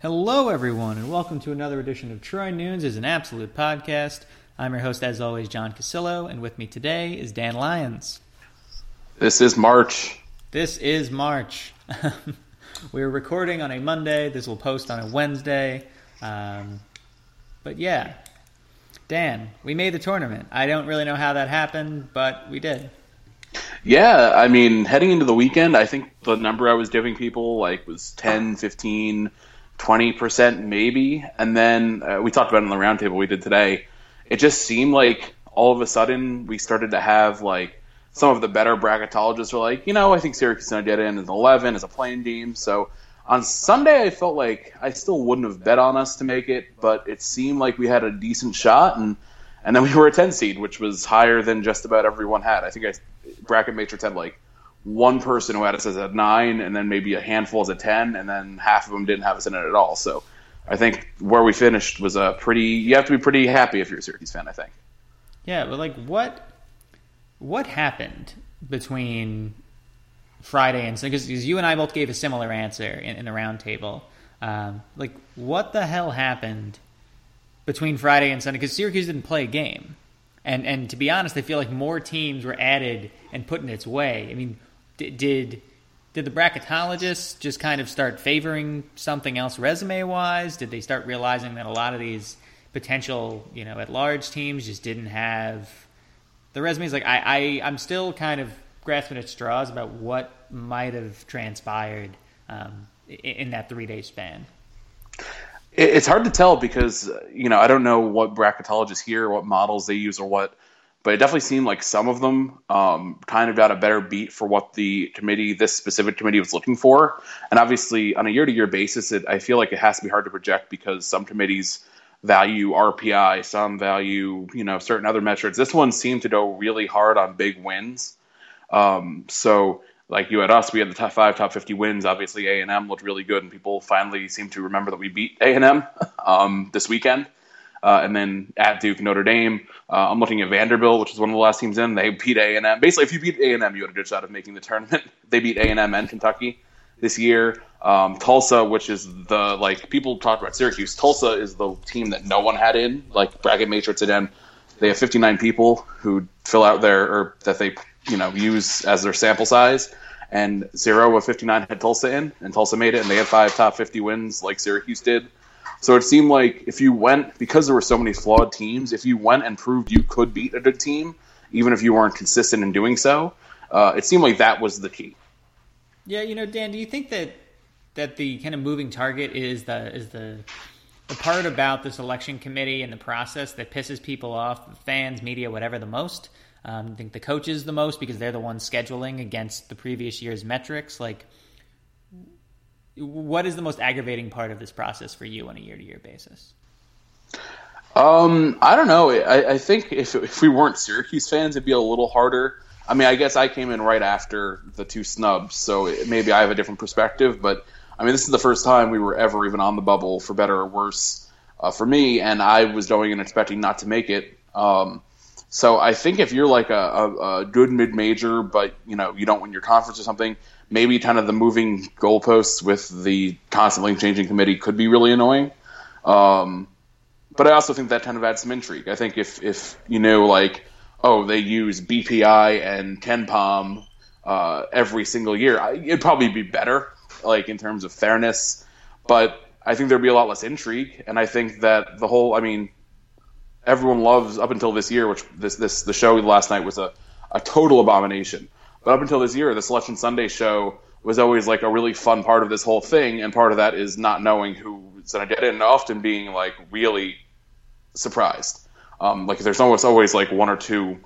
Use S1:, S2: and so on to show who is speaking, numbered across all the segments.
S1: Hello, everyone, and welcome to another edition of Troy Nunes is an Absolute Podcast. I'm your host, as always, John Cassillo, and with me today is Dan Lyons.
S2: This is March.
S1: This is March. We're recording on a Monday. This will post on a Wednesday. Um, but yeah, Dan, we made the tournament. I don't really know how that happened, but we did.
S2: Yeah, I mean, heading into the weekend, I think the number I was giving people like was 10, 15, 20% maybe. And then uh, we talked about it in the roundtable we did today. It just seemed like all of a sudden we started to have like some of the better bracketologists were like, you know, I think Syracuse is going to get in as 11 as a playing team. So on Sunday, I felt like I still wouldn't have bet on us to make it, but it seemed like we had a decent shot, and and then we were a 10 seed, which was higher than just about everyone had. I think I bracket matrix had like one person who had us as a nine, and then maybe a handful as a 10, and then half of them didn't have us in it at all. So I think where we finished was a pretty. You have to be pretty happy if you're a Syracuse fan. I think.
S1: Yeah, but like what what happened between Friday and because you and I both gave a similar answer in, in the roundtable. Um, like, what the hell happened between Friday and Sunday? Because Syracuse didn't play a game, and and to be honest, I feel like more teams were added and put in its way. I mean, did did the bracketologists just kind of start favoring something else resume wise? Did they start realizing that a lot of these potential, you know, at large teams just didn't have the resumes? Like, I, I I'm still kind of grasping at straws about what might have transpired um, in that three day span.
S2: It's hard to tell because you know I don't know what bracketologists here, what models they use, or what, but it definitely seemed like some of them um, kind of got a better beat for what the committee, this specific committee, was looking for. And obviously, on a year to year basis, it, I feel like it has to be hard to project because some committees value RPI, some value you know certain other metrics. This one seemed to go really hard on big wins. Um, so like you had us, we had the top five, top fifty wins. Obviously, A and M looked really good, and people finally seem to remember that we beat A and M um, this weekend. Uh, and then at Duke, Notre Dame. Uh, I'm looking at Vanderbilt, which is one of the last teams in. They beat A and M. Basically, if you beat A and M, you had a good shot of making the tournament. they beat A and M and Kentucky this year. Um, Tulsa, which is the like people talk about Syracuse. Tulsa is the team that no one had in like bracket matrix again. They have 59 people who fill out their or that they you know use as their sample size. And zero of 59 had Tulsa in, and Tulsa made it, and they had five top 50 wins like Syracuse did. So it seemed like if you went, because there were so many flawed teams, if you went and proved you could beat a good team, even if you weren't consistent in doing so, uh, it seemed like that was the key.
S1: Yeah, you know, Dan, do you think that that the kind of moving target is the is the the part about the selection committee and the process that pisses people off, fans, media, whatever, the most? Um, I think the coaches the most because they're the ones scheduling against the previous year's metrics. Like, what is the most aggravating part of this process for you on a year to year basis?
S2: Um, I don't know. I, I think if if we weren't Syracuse fans, it'd be a little harder. I mean, I guess I came in right after the two snubs, so maybe I have a different perspective. But I mean, this is the first time we were ever even on the bubble, for better or worse, uh, for me. And I was going and expecting not to make it. Um, so I think if you're like a, a, a good mid major, but you know you don't win your conference or something, maybe kind of the moving goalposts with the constantly changing committee could be really annoying. Um, but I also think that kind of adds some intrigue. I think if if you know like oh they use BPI and KenPom uh, every single year, it'd probably be better like in terms of fairness. But I think there'd be a lot less intrigue, and I think that the whole I mean everyone loves up until this year, which this this the show last night was a, a total abomination. But up until this year, the Selection Sunday show was always like a really fun part of this whole thing, and part of that is not knowing who's going to get it, and often being like really surprised. Um, like there's almost always like one or two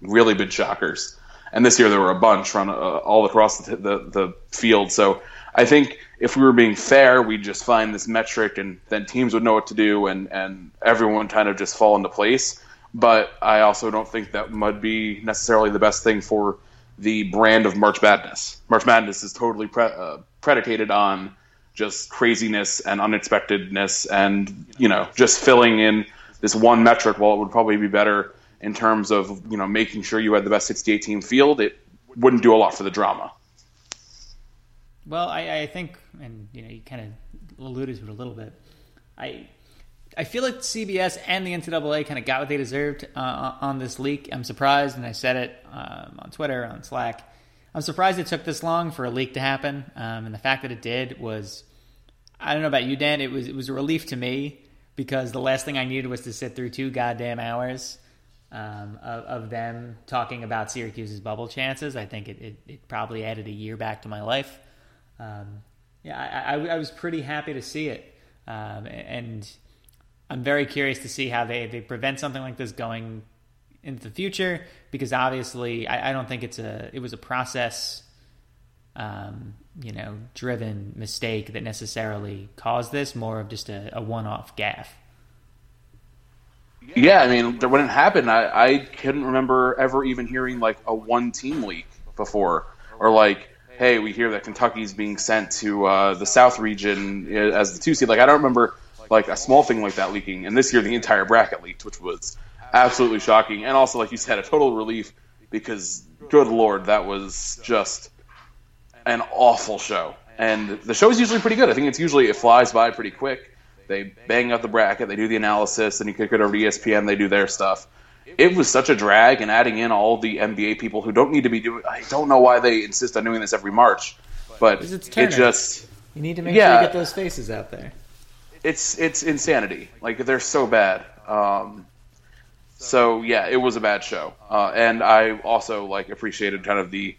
S2: really big shockers, and this year there were a bunch run uh, all across the, the the field. So I think if we were being fair, we'd just find this metric, and then teams would know what to do, and and everyone kind of just fall into place. But I also don't think that would be necessarily the best thing for the brand of March Madness. March Madness is totally pre- uh, predicated on just craziness and unexpectedness, and you know, just filling in this one metric. While it would probably be better in terms of you know making sure you had the best 68 team field, it wouldn't do a lot for the drama.
S1: Well, I, I think, and you know, you kind of alluded to it a little bit. I I feel like CBS and the NCAA kind of got what they deserved uh, on this leak. I'm surprised, and I said it um, on Twitter, on Slack. I'm surprised it took this long for a leak to happen, um, and the fact that it did was, I don't know about you, Dan. It was it was a relief to me because the last thing I needed was to sit through two goddamn hours um, of, of, them talking about Syracuse's bubble chances. I think it, it, it probably added a year back to my life um, yeah, I, I, I, was pretty happy to see it, um, and I'm very curious to see how they, they prevent something like this going into the future because obviously I, I don't think it's a it was a process um, you know driven mistake that necessarily caused this more of just a, a one off gaffe.
S2: Yeah, I mean when it happened, I, I couldn't remember ever even hearing like a one team leak before or like hey, we hear that Kentucky's being sent to uh, the South region uh, as the two seed. Like I don't remember like a small thing like that leaking. And this year, the entire bracket leaked, which was absolutely shocking. And also, like you said, a total relief because good lord, that was just an awful show. And the show is usually pretty good. I think it's usually it flies by pretty quick. They bang out the bracket, they do the analysis, and you kick it over to ESPN. They do their stuff it was such a drag and adding in all the NBA people who don't need to be doing. I don't know why they insist on doing this every March, but it just
S1: you need to make yeah, sure you get those faces out there.
S2: It's it's insanity. Like they're so bad. Um, so yeah, it was a bad show, uh, and I also like appreciated kind of the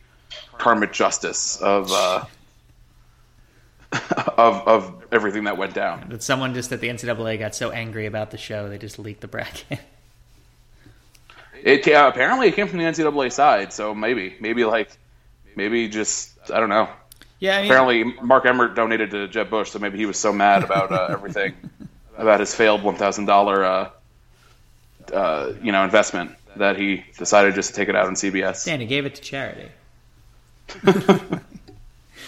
S2: karmic justice of. Uh, of of everything that went down.
S1: That someone just at the NCAA got so angry about the show they just leaked the bracket.
S2: It uh, apparently it came from the NCAA side, so maybe maybe like maybe just I don't know.
S1: Yeah. I mean,
S2: apparently, Mark Emmert donated to Jeb Bush, so maybe he was so mad about uh, everything about his failed one thousand uh, uh, you know investment that he decided just to take it out on CBS.
S1: And he gave it to charity.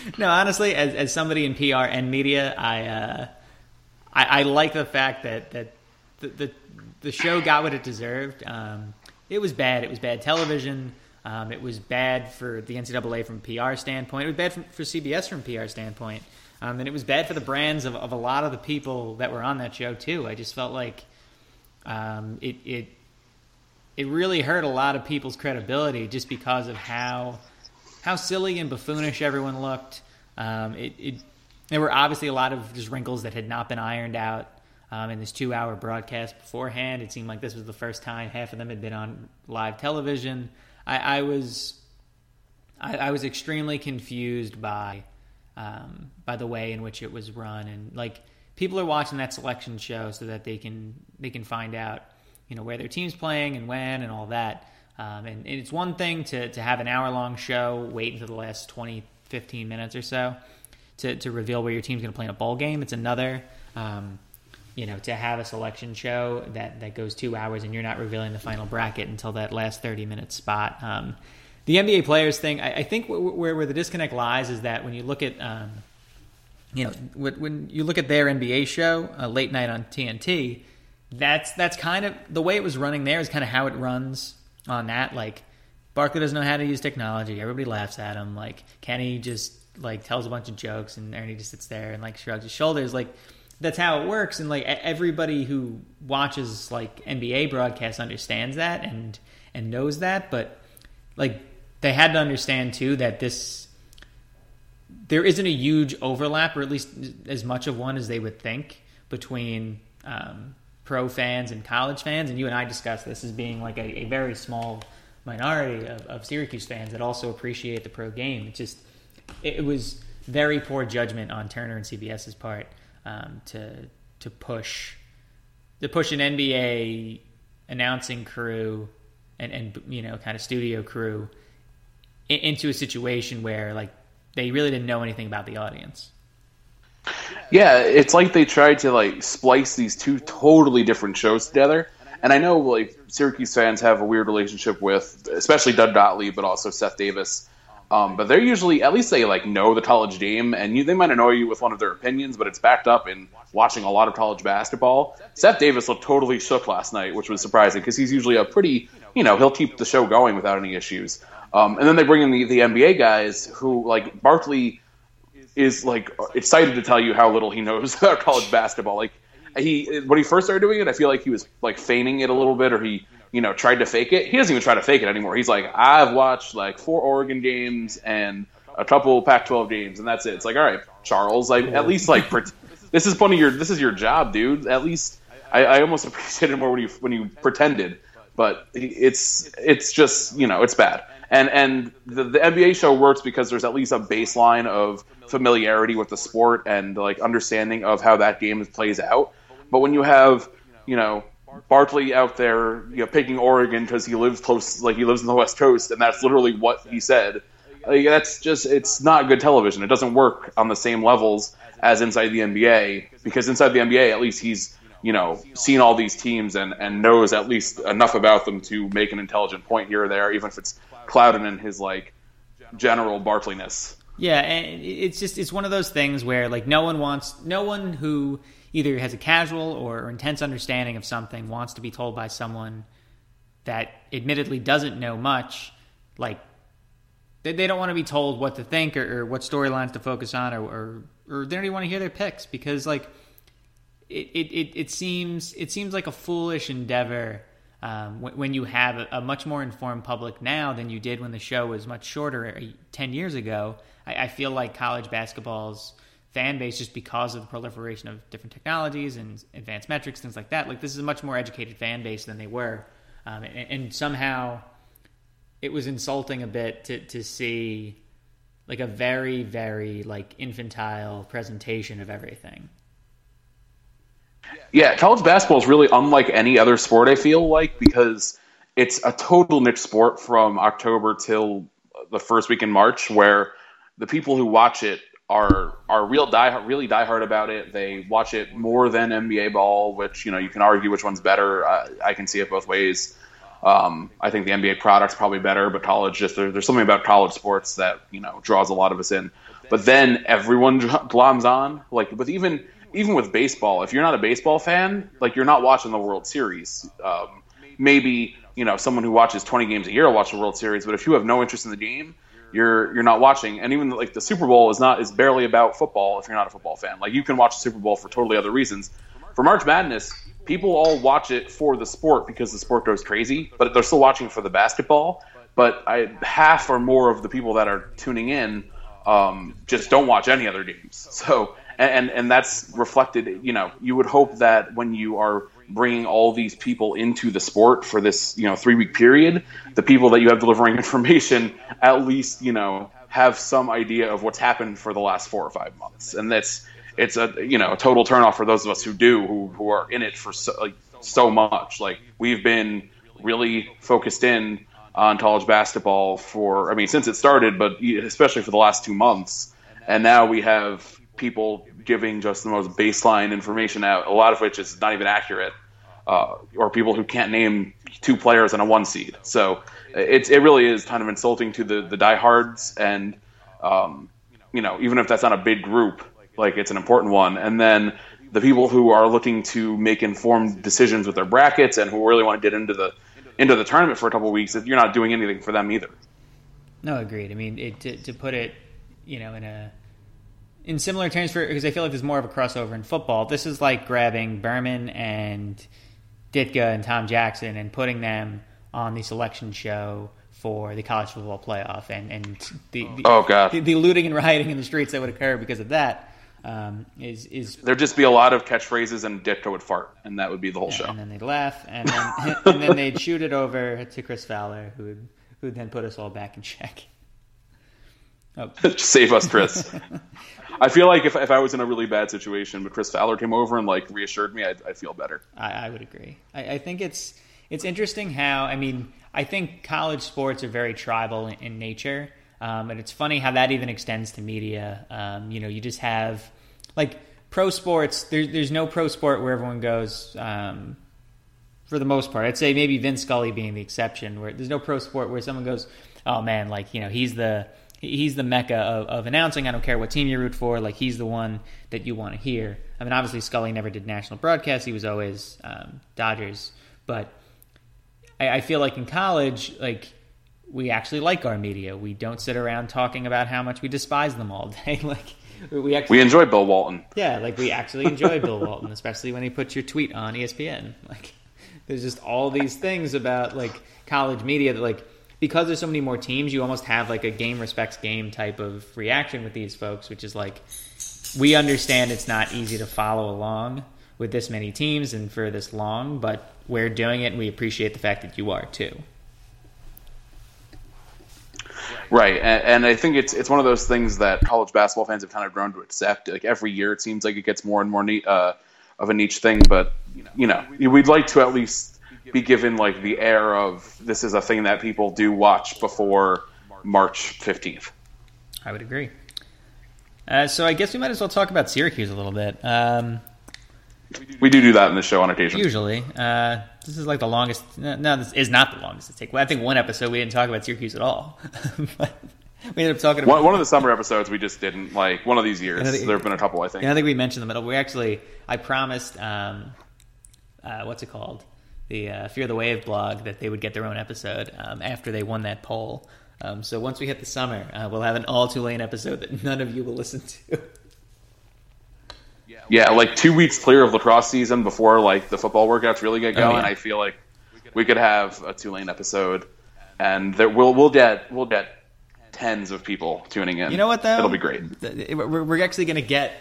S1: no, honestly, as, as somebody in PR and media, I, uh, I, I like the fact that that the, the, the show got what it deserved. Um, it was bad. It was bad television. Um, it was bad for the NCAA from PR standpoint. It was bad for, CBS from PR standpoint. Um, and it was bad for the brands of, of a lot of the people that were on that show too. I just felt like um, it it it really hurt a lot of people's credibility just because of how how silly and buffoonish everyone looked. Um, it, it there were obviously a lot of just wrinkles that had not been ironed out um, in this two hour broadcast beforehand. It seemed like this was the first time half of them had been on live television. I, I was I, I, was extremely confused by um, by the way in which it was run, and like people are watching that selection show so that they can they can find out you know where their team's playing and when and all that. Um, and, and, it's one thing to, to have an hour long show, wait until the last 20, 15 minutes or so to, to reveal where your team's going to play in a ball game. It's another um, you know, to have a selection show that, that goes two hours and you're not revealing the final bracket until that last 30 minute spot. Um, the NBA players thing, I, I think where, where, the disconnect lies is that when you look at um, you know, when you look at their NBA show, uh, late night on TNT, that's that's kind of the way it was running there is kind of how it runs on that. Like Barkley doesn't know how to use technology. Everybody laughs at him. Like Kenny just like tells a bunch of jokes, and Ernie just sits there and like shrugs his shoulders. Like that's how it works. And like everybody who watches like NBA broadcasts understands that and and knows that. But like they had to understand too that this there isn't a huge overlap, or at least as much of one as they would think between um, pro fans and college fans, and you and I discussed this as being like a, a very small minority of, of, Syracuse fans that also appreciate the pro game. It just it, it was very poor judgment on Turner and CBS's part um, to to push to push an NBA announcing crew and and you know kind of studio crew in, into a situation where like they really didn't know anything about the audience.
S2: Yeah, it's like they tried to like splice these two totally different shows together. And I know like Syracuse fans have a weird relationship with, especially Doug Gottlieb, but also Seth Davis. Um, but they're usually at least they like know the college game, and you, they might annoy you with one of their opinions, but it's backed up in watching a lot of college basketball. Seth Davis looked totally shook last night, which was surprising because he's usually a pretty, you know, he'll keep the show going without any issues. Um, and then they bring in the, the NBA guys who like Barkley is like excited to tell you how little he knows about college basketball. Like he when he first started doing it, I feel like he was like feigning it a little bit, or he you know tried to fake it. He doesn't even try to fake it anymore. He's like, I've watched like four Oregon games and a couple Pac-12 games, and that's it. It's like, all right, Charles, like at least like this is one of your this is your job, dude. At least I, I almost appreciated it more when you when you pretended, but it's it's just you know it's bad. And and the, the NBA show works because there's at least a baseline of familiarity with the sport and like understanding of how that game plays out. But when you have, you know, Barkley out there, you know, picking Oregon because he lives close, like he lives in the West Coast, and that's literally what he said. Like, that's just, it's not good television. It doesn't work on the same levels as inside the NBA because inside the NBA, at least he's, you know, seen all these teams and, and knows at least enough about them to make an intelligent point here or there, even if it's clouded in his like general Barkleyness.
S1: Yeah, and it's just it's one of those things where like no one wants no one who either has a casual or intense understanding of something wants to be told by someone that admittedly doesn't know much like they, they don't want to be told what to think or, or what storylines to focus on or, or, or they don't even want to hear their picks because like it, it, it seems it seems like a foolish endeavor um, when, you have a, a, much more informed public now than you did when the show was much shorter uh, 10 years ago, I, I, feel like college basketball's fan base, just because of the proliferation of different technologies and advanced metrics, things like that, like this is a much more educated fan base than they were. Um, and, and, somehow it was insulting a bit to, to see like a very, very like infantile presentation of everything.
S2: Yeah, college basketball is really unlike any other sport. I feel like because it's a total niche sport from October till the first week in March, where the people who watch it are are real die really diehard about it. They watch it more than NBA ball, which you know you can argue which one's better. I can see it both ways. Um, I think the NBA product's probably better, but college just there, there's something about college sports that you know draws a lot of us in. But then everyone gloms on, like with even even with baseball, if you're not a baseball fan, like you're not watching the World Series. Um, maybe you know someone who watches 20 games a year will watch the World Series, but if you have no interest in the game, you're you're not watching. And even like the Super Bowl is not is barely about football if you're not a football fan. Like you can watch the Super Bowl for totally other reasons. For March Madness, people all watch it for the sport because the sport goes crazy, but they're still watching for the basketball. But I, half or more of the people that are tuning in um, just don't watch any other games. So and and that's reflected. You know, you would hope that when you are bringing all these people into the sport for this you know three week period, the people that you have delivering information at least you know have some idea of what's happened for the last four or five months, and that's it's a you know a total turnoff for those of us who do who who are in it for so, like, so much. Like we've been really focused in on college basketball for I mean since it started, but especially for the last two months, and now we have people giving just the most baseline information out, a lot of which is not even accurate, uh, or people who can't name two players in a one seed. So it's it really is kind of insulting to the the diehards, and um, you know even if that's not a big group, like it's an important one, and then the people who are looking to make informed decisions with their brackets and who really want to get into the into the tournament for a couple weeks, you're not doing anything for them either.
S1: No, agreed. I mean, it, to, to put it, you know, in a in similar terms for because I feel like there's more of a crossover in football. This is like grabbing Berman and Ditka and Tom Jackson and putting them on the selection show for the college football playoff and and the, the
S2: oh god
S1: the, the, looting and rioting in the streets that would occur because of that um, is is
S2: there'd just be a lot of catchphrases and Ditka would fart and that would be the whole
S1: yeah,
S2: show
S1: and then they'd laugh and then and then they'd shoot it over to Chris Fowler who would who would then put us all back in check.
S2: Oh. Save us, Chris. I feel like if, if I was in a really bad situation, but Chris Fowler came over and like reassured me, I'd, I'd feel better.
S1: I, I would agree. I, I, think it's it's interesting how I mean I think college sports are very tribal in, in nature, um, and it's funny how that even extends to media. Um, you know, you just have like pro sports. There's there's no pro sport where everyone goes. Um, for the most part, I'd say maybe Vince Scully being the exception, where there's no pro sport where someone goes, "Oh man, like you know, he's the he's the mecca of, of, announcing. I don't care what team you root for. Like he's the one that you want to hear. I mean, obviously Scully never did national broadcast. He was always um, Dodgers. But I, I, feel like in college, like we actually like our media. We don't sit around talking about how much we despise them all day. like we actually
S2: we enjoy Bill Walton.
S1: Yeah, like we actually enjoy Bill Walton, especially when he puts your tweet on ESPN. Like there's just all these things about like college media that like because there's so many more teams, you almost have like a game respects game type of reaction with these folks, which is like we understand it's not easy to follow along with this many teams and for this long, but we're doing it and we appreciate the fact that you are too.
S2: Right, and, and, I think it's it's one of those things that college basketball fans have kind of grown to accept. Like every year, it seems like it gets more and more neat, uh, of a niche thing. But you know, we'd like to at least be given like the air of this is a thing that people do watch before March 15th.
S1: I would agree. Uh, so I guess we might as well talk about Syracuse a little bit. Um,
S2: we do do that in the show on occasion.
S1: Usually, uh, this is like the longest. No, this is not the longest to take. I think one episode we didn't talk about Syracuse at all. we ended up talking about
S2: one, one, of the summer episodes. We just didn't like one of these years. there have been a couple, I think.
S1: I think we mentioned the middle. We actually, I promised. Um, uh, what's it called? The uh, Fear the Wave blog that they would get their own episode um, after they won that poll. Um, so once we hit the summer, uh, we'll have an all Tulane episode that none of you will listen to.
S2: yeah, like two weeks clear of lacrosse season before like the football workouts really get going. Oh, yeah. I feel like we could have a Tulane episode, and there, we'll we'll get we'll get tens of people tuning in.
S1: You know what though?
S2: It'll be great.
S1: We're, we're actually going to get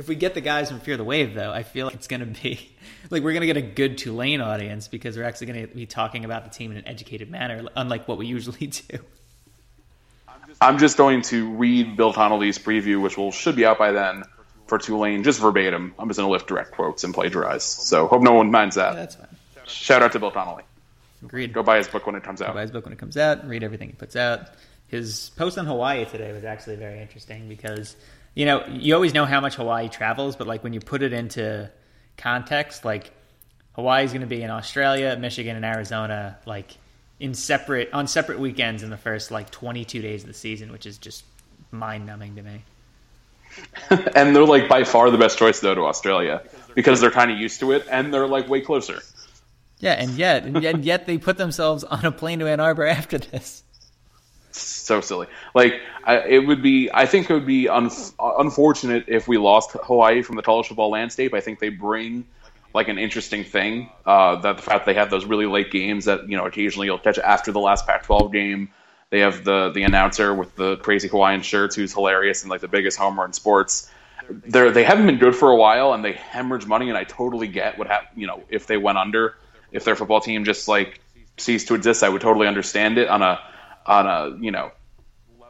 S1: if we get the guys from Fear the Wave, though, I feel like it's going to be like we're going to get a good Tulane audience because we're actually going to be talking about the team in an educated manner, unlike what we usually do.
S2: I'm just going to read Bill Connelly's preview, which will should be out by then for Tulane, just verbatim. I'm just going to lift direct quotes and plagiarize. So hope no one minds that.
S1: Yeah, that's fine.
S2: Shout out to Bill Connelly.
S1: Agreed.
S2: Go buy his book when it comes out.
S1: Go buy his book when it comes out. And read everything he puts out. His post on Hawaii today was actually very interesting because you know, you always know how much Hawaii travels, but like when you put it into context, like Hawaii's going to be in Australia, Michigan, and Arizona, like in separate on separate weekends in the first like 22 days of the season, which is just mind numbing to me.
S2: and they're like by far the best choice though to Australia because they're kind of used to it and they're like way closer.
S1: Yeah, and yet, and yet, and yet they put themselves on a plane to Ann Arbor after this
S2: so silly. Like I, it would be, I think it would be un, unfortunate if we lost Hawaii from the college football landscape. I think they bring like an interesting thing uh, that the fact they have those really late games that you know occasionally you'll catch after the last Pac-12 game. They have the the announcer with the crazy Hawaiian shirts who's hilarious and like the biggest homer in sports. They're they haven't been good for a while and they hemorrhage money and I totally get what hap- you know if they went under if their football team just like ceased to exist I would totally understand it on a on a you know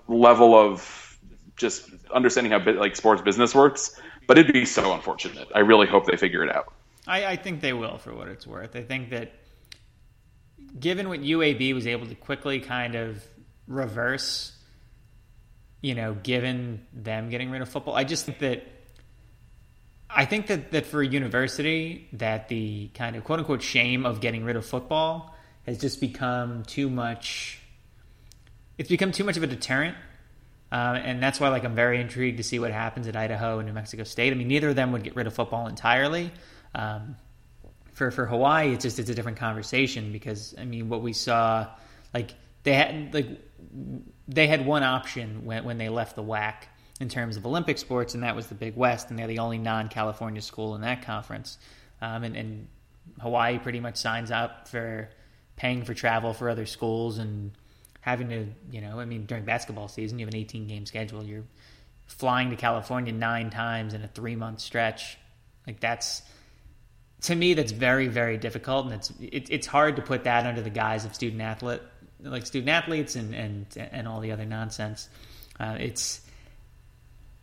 S2: level of just understanding how like sports business works. But it'd be so unfortunate. I really hope they figure it out.
S1: I, I think they will, for what it's worth. I think that given what UAB was able to quickly kind of reverse, you know, given them getting rid of football, I just think that I think that, that for a university that the kind of quote unquote shame of getting rid of football has just become too much it's become too much of a deterrent Um, and that's why like I'm very intrigued to see what happens at Idaho and New Mexico State. I mean, neither of them would get rid of football entirely. Um, for for Hawaii, it's just it's a different conversation because I mean, what we saw, like they had like they had one option when when they left the WAC in terms of Olympic sports, and that was the Big West, and they're the only non-California school in that conference. Um, and, and Hawaii pretty much signs up for paying for travel for other schools and having to, you know, I mean, during basketball season, you have an 18 game schedule. You're flying to California nine times in a three month stretch. Like that's, to me, that's very, very difficult. And it's, it, it's hard to put that under the guise of student athlete, like student athletes and, and, and all the other nonsense. Uh, it's,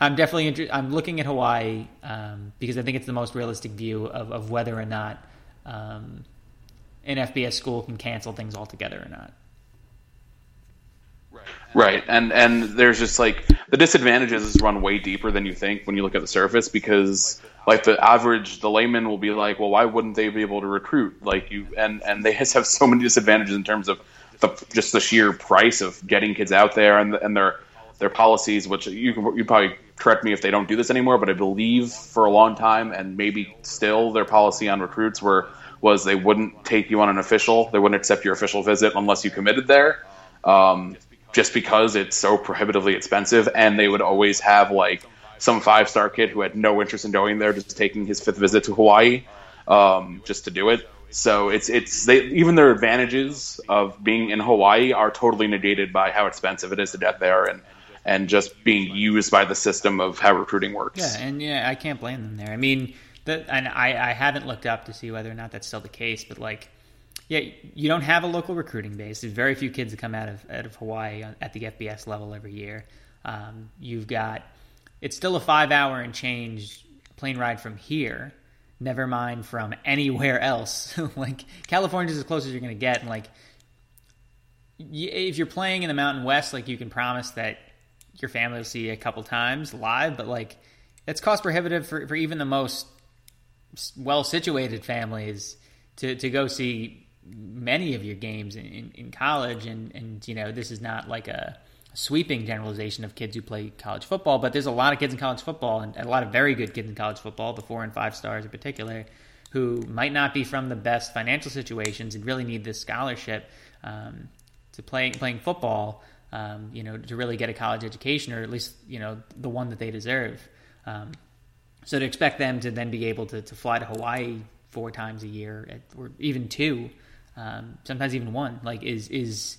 S1: I'm definitely inter- I'm looking at Hawaii um, because I think it's the most realistic view of, of whether or not um, an FBS school can cancel things altogether or not.
S2: Right, and and there's just like the disadvantages run way deeper than you think when you look at the surface because like the average the layman will be like, well, why wouldn't they be able to recruit? Like you? And and they just have so many disadvantages in terms of the just the sheer price of getting kids out there and and their their policies, which you can you probably correct me if they don't do this anymore, but I believe for a long time and maybe still their policy on recruits were was they wouldn't take you on an official, they wouldn't accept your official visit unless you committed there, um, just because it's so prohibitively expensive, and they would always have like some five star kid who had no interest in going there, just taking his fifth visit to Hawaii, um, just to do it. So it's it's they even their advantages of being in Hawaii are totally negated by how expensive it is to get there and and just being used by the system of how recruiting works.
S1: Yeah, and yeah, I can't blame them there. I mean, that, and I, I haven't looked up to see whether or not that's still the case, but like, yeah, you don't have a local recruiting base. There's very few kids that come out of out of Hawaii at the FBS level every year. Um, you've got it's still a five hour and change plane ride from here. Never mind from anywhere else. like California's as close as you're going to get, and like if you're playing in the Mountain West, like you can promise that your family will see a couple times live, but like it's cost prohibitive for, for even the most well situated families to, to go see many of your games in, in, college. And, and, you know, this is not like a sweeping generalization of kids who play college football, but there's a lot of kids in college football and a lot of very good kids in college football, the four and five stars in particular, who might not be from the best financial situations and really need this scholarship um, to play playing football um, you know, to really get a college education or at least, you know, the one that they deserve. Um, so to expect them to then be able to, to fly to Hawaii four times a year at, or even two, um, sometimes even one, like is, is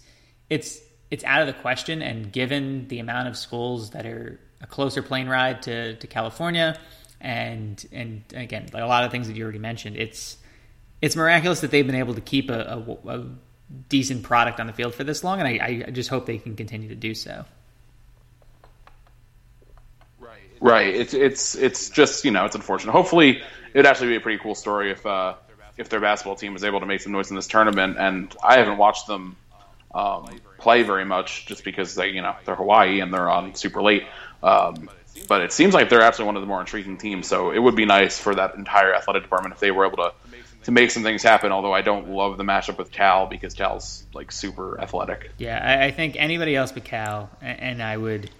S1: it's, it's out of the question. And given the amount of schools that are a closer plane ride to, to California and, and again, like a lot of things that you already mentioned, it's, it's miraculous that they've been able to keep a, a, a decent product on the field for this long, and I, I just hope they can continue to do so.
S2: Right. Right. It's it's it's just you know it's unfortunate. Hopefully, it'd actually be a pretty cool story if uh, if their basketball team was able to make some noise in this tournament. And I haven't watched them um, play very much just because they you know they're Hawaii and they're on super late. Um, but it seems like they're actually one of the more intriguing teams. So it would be nice for that entire athletic department if they were able to to make some things happen. Although I don't love the matchup with Cal because Cal's like super athletic.
S1: Yeah, I, I think anybody else but Cal, and, and, I would,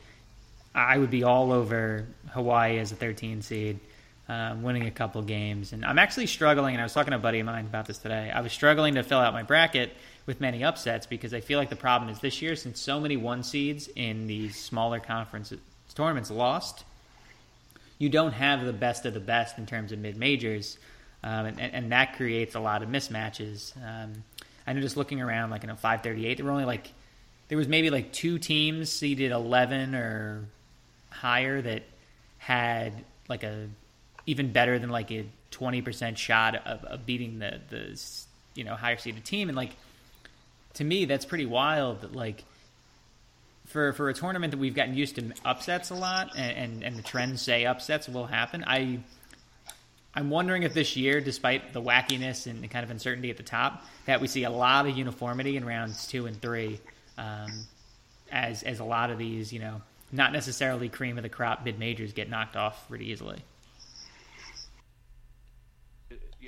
S1: I would be all over Hawaii as a 13 seed, um, winning a couple games. And I'm actually struggling. And I was talking to a buddy of mine about this today. I was struggling to fill out my bracket with many upsets because I feel like the problem is this year since so many one seeds in these smaller conference tournaments lost. You don't have the best of the best in terms of mid majors um, and, and, that creates a lot of mismatches. Um, I know just looking around, like you know, 538, there were only like there was maybe like two teams seeded 11 or higher that had like a even better than like a 20% shot of, of beating the the you know higher seeded team, and like to me that's pretty wild. That like for for a tournament that we've gotten used to upsets a lot, and, and, and the trends say upsets will happen. I I'm wondering if this year, despite the wackiness and the kind of uncertainty at the top, that we see a lot of uniformity in rounds two and three, um, as as a lot of these, you know, not necessarily cream of the crop mid majors get knocked off pretty easily.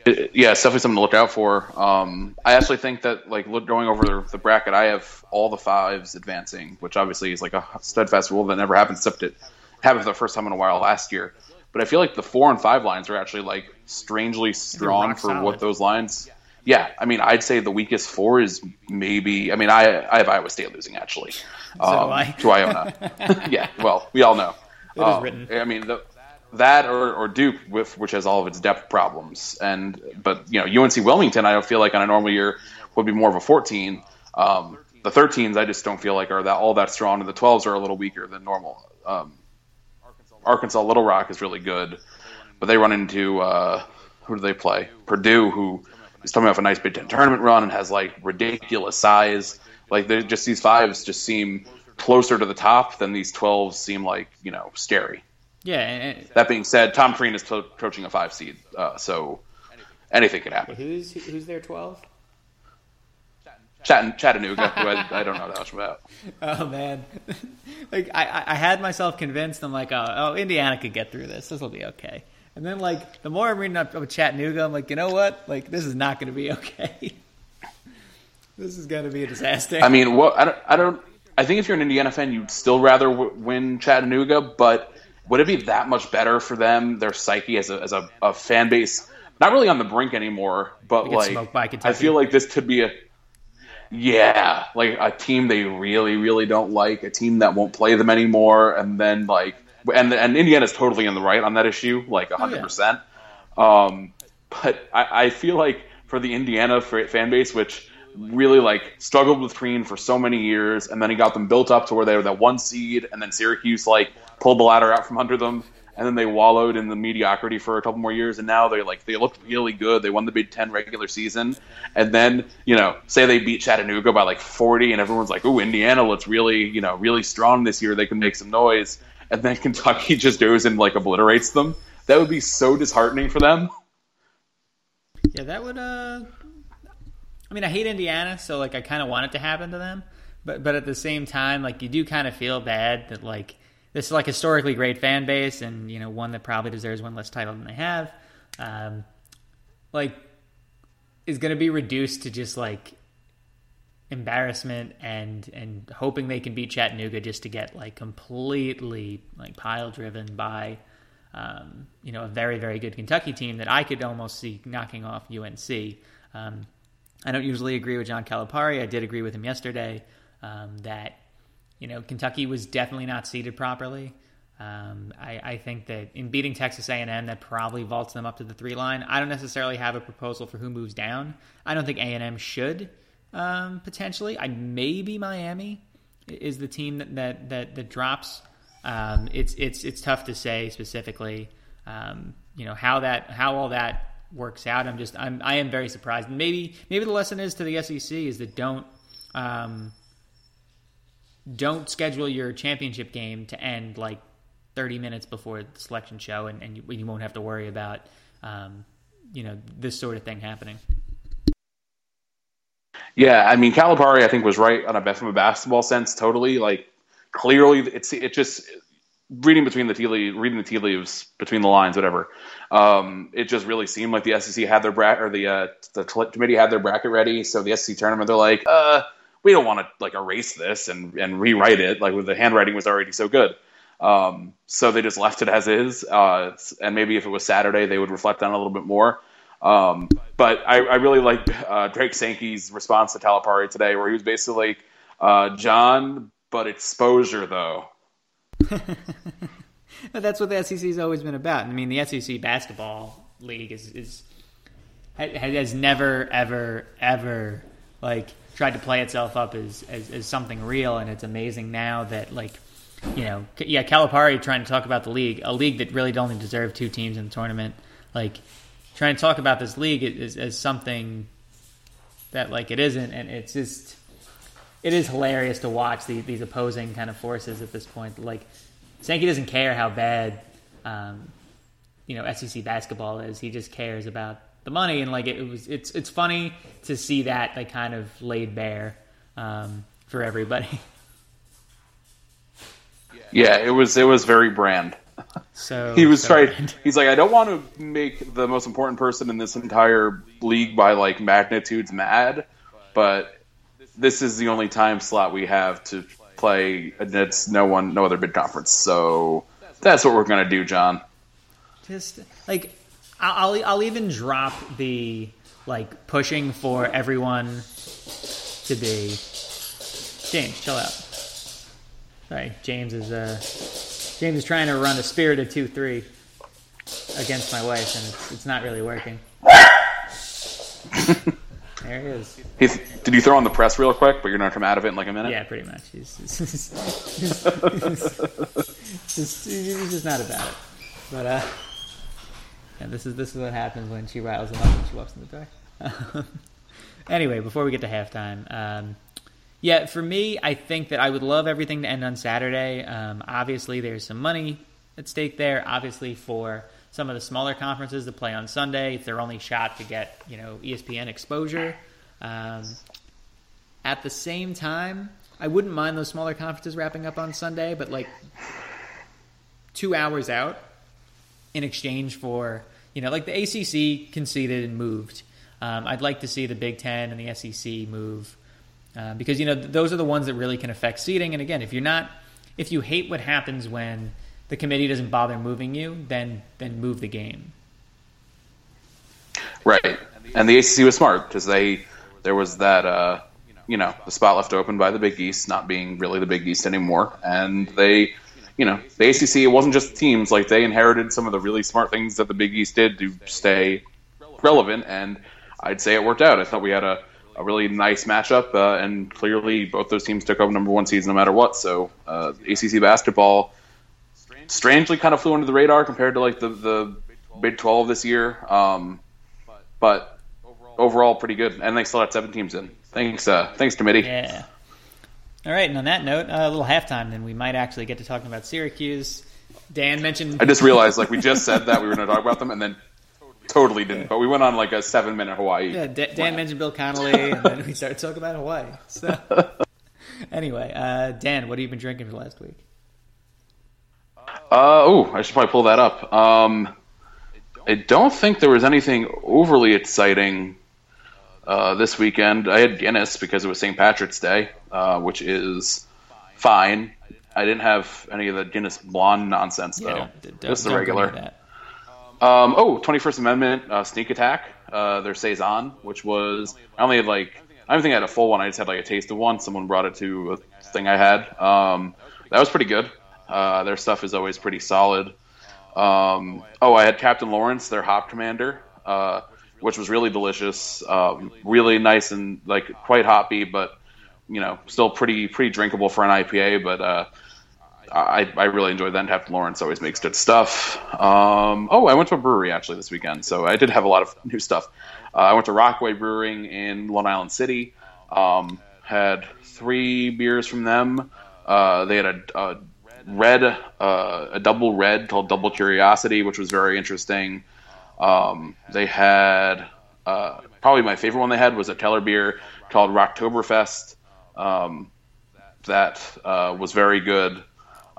S2: Yeah, it's definitely something to look out for. Um, I actually think that like look, going over the, the, bracket, I have all the fives advancing, which obviously is like a steadfast rule that never happens, except it happened for the first time in a while last year. But I feel like the four and five lines are actually like strangely strong for
S1: solid.
S2: what those lines. Yeah, I mean, I'd say the weakest four is maybe. I mean, I I have Iowa State losing actually um,
S1: I.
S2: to Iona. yeah, well, we all know.
S1: It is
S2: Um,
S1: written.
S2: I mean, the, that or, or Duke, with which has all of its depth problems, and but you know UNC Wilmington, I don't feel like on a normal year would be more of a 14. Um, the 13s, I just don't feel like are that all that strong, and the 12s are a little weaker than normal. Um, Arkansas Little Rock is really good, but they run into uh, who do they play? Purdue, who is coming off a nice Big Ten tournament run and has like ridiculous size. Like they just these fives just seem closer to the top than these 12s seem like you know scary.
S1: Yeah, and, and
S2: That being said, Tom Crean is co- coaching a five seed, uh, so anything could happen.
S1: who's who's their twelve?
S2: Chatt- Chattanooga, who I, I don't know that much about.
S1: Oh man, like I, I- I had myself convinced. I'm like, oh, oh, Indiana could get through this. This will be okay. And then like the more I'm reading up about Chattanooga, I'm like, you know what? Like this is not going to be okay. this is going to be a disaster.
S2: I mean, what I don't, I don't. I think if you're an Indiana fan, you'd still rather w- win Chattanooga, but would it be that much better for them, their psyche as a as a, a fan base? Not really on the brink anymore, but like I feel like this could be a yeah, like a team they really really don't like, a team that won't play them anymore, and then like and and Indiana's totally in the right on that issue, like hundred
S1: yeah.
S2: percent. Um, but I, I feel like for the Indiana fan base, which really like struggled with Crean for so many years, and then he got them built up to where they were that one seed, and then Syracuse like pulled the ladder out from under them, and then they wallowed in the mediocrity for a couple more years, and now they like they looked really good. They won the Big Ten regular season, and then you know say they beat Chattanooga by like forty, and everyone's like, "Ooh, Indiana looks really you know really strong this year. They can make some noise." And then Kentucky just goes and like obliterates them. That would be so disheartening for them.
S1: yeah, that would. uh I mean, I hate Indiana, so like I kind of want it to happen to them, but but at the same time, like you do kind of feel bad that like this is like historically great fan base, and you know one that probably deserves one less title than they have. Um, like is going to be reduced to just like embarrassment and and hoping they can beat Chattanooga just to get like completely like pile driven by um, you know a very very good Kentucky team that I could almost see knocking off UNC. Um, I don't usually agree with John Calipari. I did agree with him yesterday um, that you know Kentucky was definitely not seated properly. Um, I, I think that in beating Texas A&M, that probably vaults them up to the three line. I don't necessarily have a proposal for who moves down. I don't think A&M should um, potentially. I maybe Miami is the team that that that, that drops. Um, it's it's it's tough to say specifically. Um, you know how that how all that works out. I'm just I'm I am very surprised. Maybe maybe the lesson is to the SEC is that don't um, don't schedule your championship game to end like 30 minutes before the selection show, and, and you, you won't have to worry about um, you know this sort of thing happening.
S2: Yeah, I mean Calipari, I think was right on a from a basketball sense. Totally, like clearly, it's it just reading between the tea leaves, reading the tea leaves between the lines, whatever. Um, it just really seemed like the SEC had their bracket, or the uh, the committee had their bracket ready. So the SEC tournament, they're like, uh, we don't want to like erase this and and rewrite it. Like the handwriting was already so good. Um, so they just left it as is. Uh, and maybe if it was Saturday, they would reflect on it a little bit more. Um, but I, I really like uh, Greg Sankey's response to Calipari today, where he was basically like, uh, John, but exposure though.
S1: But that's what the SEC's always been about. I mean, the SEC basketball league is is has never ever ever like tried to play itself up as, as as something real, and it's amazing now that like you know yeah Calipari trying to talk about the league, a league that really only deserved two teams in the tournament, like trying to talk about this league as, as something that like it isn't, and it's just it is hilarious to watch the, these opposing kind of forces at this point. Like Sankey doesn't care how bad, um, you know, SEC basketball is. He just cares about the money, and like it, it was, it's it's funny to see that like kind of laid bare um, for everybody.
S2: Yeah, it was it was very brand.
S1: So
S2: he was
S1: so
S2: trying.
S1: bad.
S2: He's like, I don't want to make the most important person in this entire league by like magnitudes mad, but this is the only time slot we have to play against no one, no other bid conference. So that's what we're gonna do, John.
S1: Just like I'll I'll- even drop the like pushing for everyone to be. James, chill out. Sorry, James is uh James is trying to run a spirited two three against my wife, and it's it's not really working. there he is.
S2: He, did you throw on the press real quick? But you're gonna come out of it in like a minute.
S1: Yeah, pretty much. He's, he's, he's, he's, just, he's not about it. But uh, yeah, this is this is what happens when she riles him up when she walks in the door. anyway, before we get to halftime, um, yeah, for me, I think that I would love everything to end on Saturday. Um, obviously, there's some money at stake there. Obviously, for some of the smaller conferences to play on Sunday, it's their only shot to get you know ESPN exposure. Um, at the same time, I wouldn't mind those smaller conferences wrapping up on Sunday, but like two hours out in exchange for, you know, like the ACC conceded and moved. Um, I'd like to see the Big Ten and the SEC move uh, because, you know, th- those are the ones that really can affect seeding. And again, if you're not, if you hate what happens when the committee doesn't bother moving you, then then move the game.
S2: Right. And the ACC was smart because they there was that uh, you know the spot left open by the Big East not being really the Big East anymore, and they you know the ACC it wasn't just teams like they inherited some of the really smart things that the Big East did to stay relevant, and I'd say it worked out. I thought we had a a really nice matchup, uh, and clearly both those teams took over number one seeds no matter what. So uh, ACC basketball strangely kind of flew under the radar compared to like the the Big Twelve this year. Um, but overall pretty good. And they still had seven teams in. Thanks, uh, thanks, committee.
S1: Yeah. All right, and on that note, uh, a little halftime, then we might actually get to talking about Syracuse. Dan mentioned
S2: I just realized, like, we just said that we were going to talk about them, and then totally didn't. But we went on like a seven-minute Hawaii.
S1: Yeah, Da- Dan mentioned Bill Connolly, and then we started talking about Hawaii. So, anyway, uh, Dan, what have you been drinking for the last week?
S2: Uh, oh, I should probably pull that up. Um, I don't think there was anything overly exciting uh, this weekend. I had Guinness because it was St. Patrick's Day, uh, which is fine. I didn't have any of the Guinness blonde nonsense though.
S1: don't- don't-
S2: Just the regular. Um, oh, 21st Amendment uh, Sneak Attack, uh, their Saison, which was, I only had like, I don't think I had a full one, I just had like a taste of one. Someone brought it to a thing I had. Um, that was pretty good. Uh, their stuff is always pretty solid. Um, oh, I had Captain Lawrence, their Hop Commander, uh, which was really delicious. Um, really nice and like quite hoppy, but you know, still pretty pretty drinkable for an IPA. But uh, I, I really enjoyed that. And Captain Lawrence always makes good stuff. Um, oh, I went to a brewery actually this weekend, so I did have a lot of new stuff. Uh, I went to Rockaway Brewing in Long Island City. Um, had three beers from them. Uh, they had a, a red, uh, a double red called Double Curiosity, which was very interesting. Um, they had uh, probably my favorite one. They had was a Teller beer called Rocktoberfest. Um, that uh, was very good.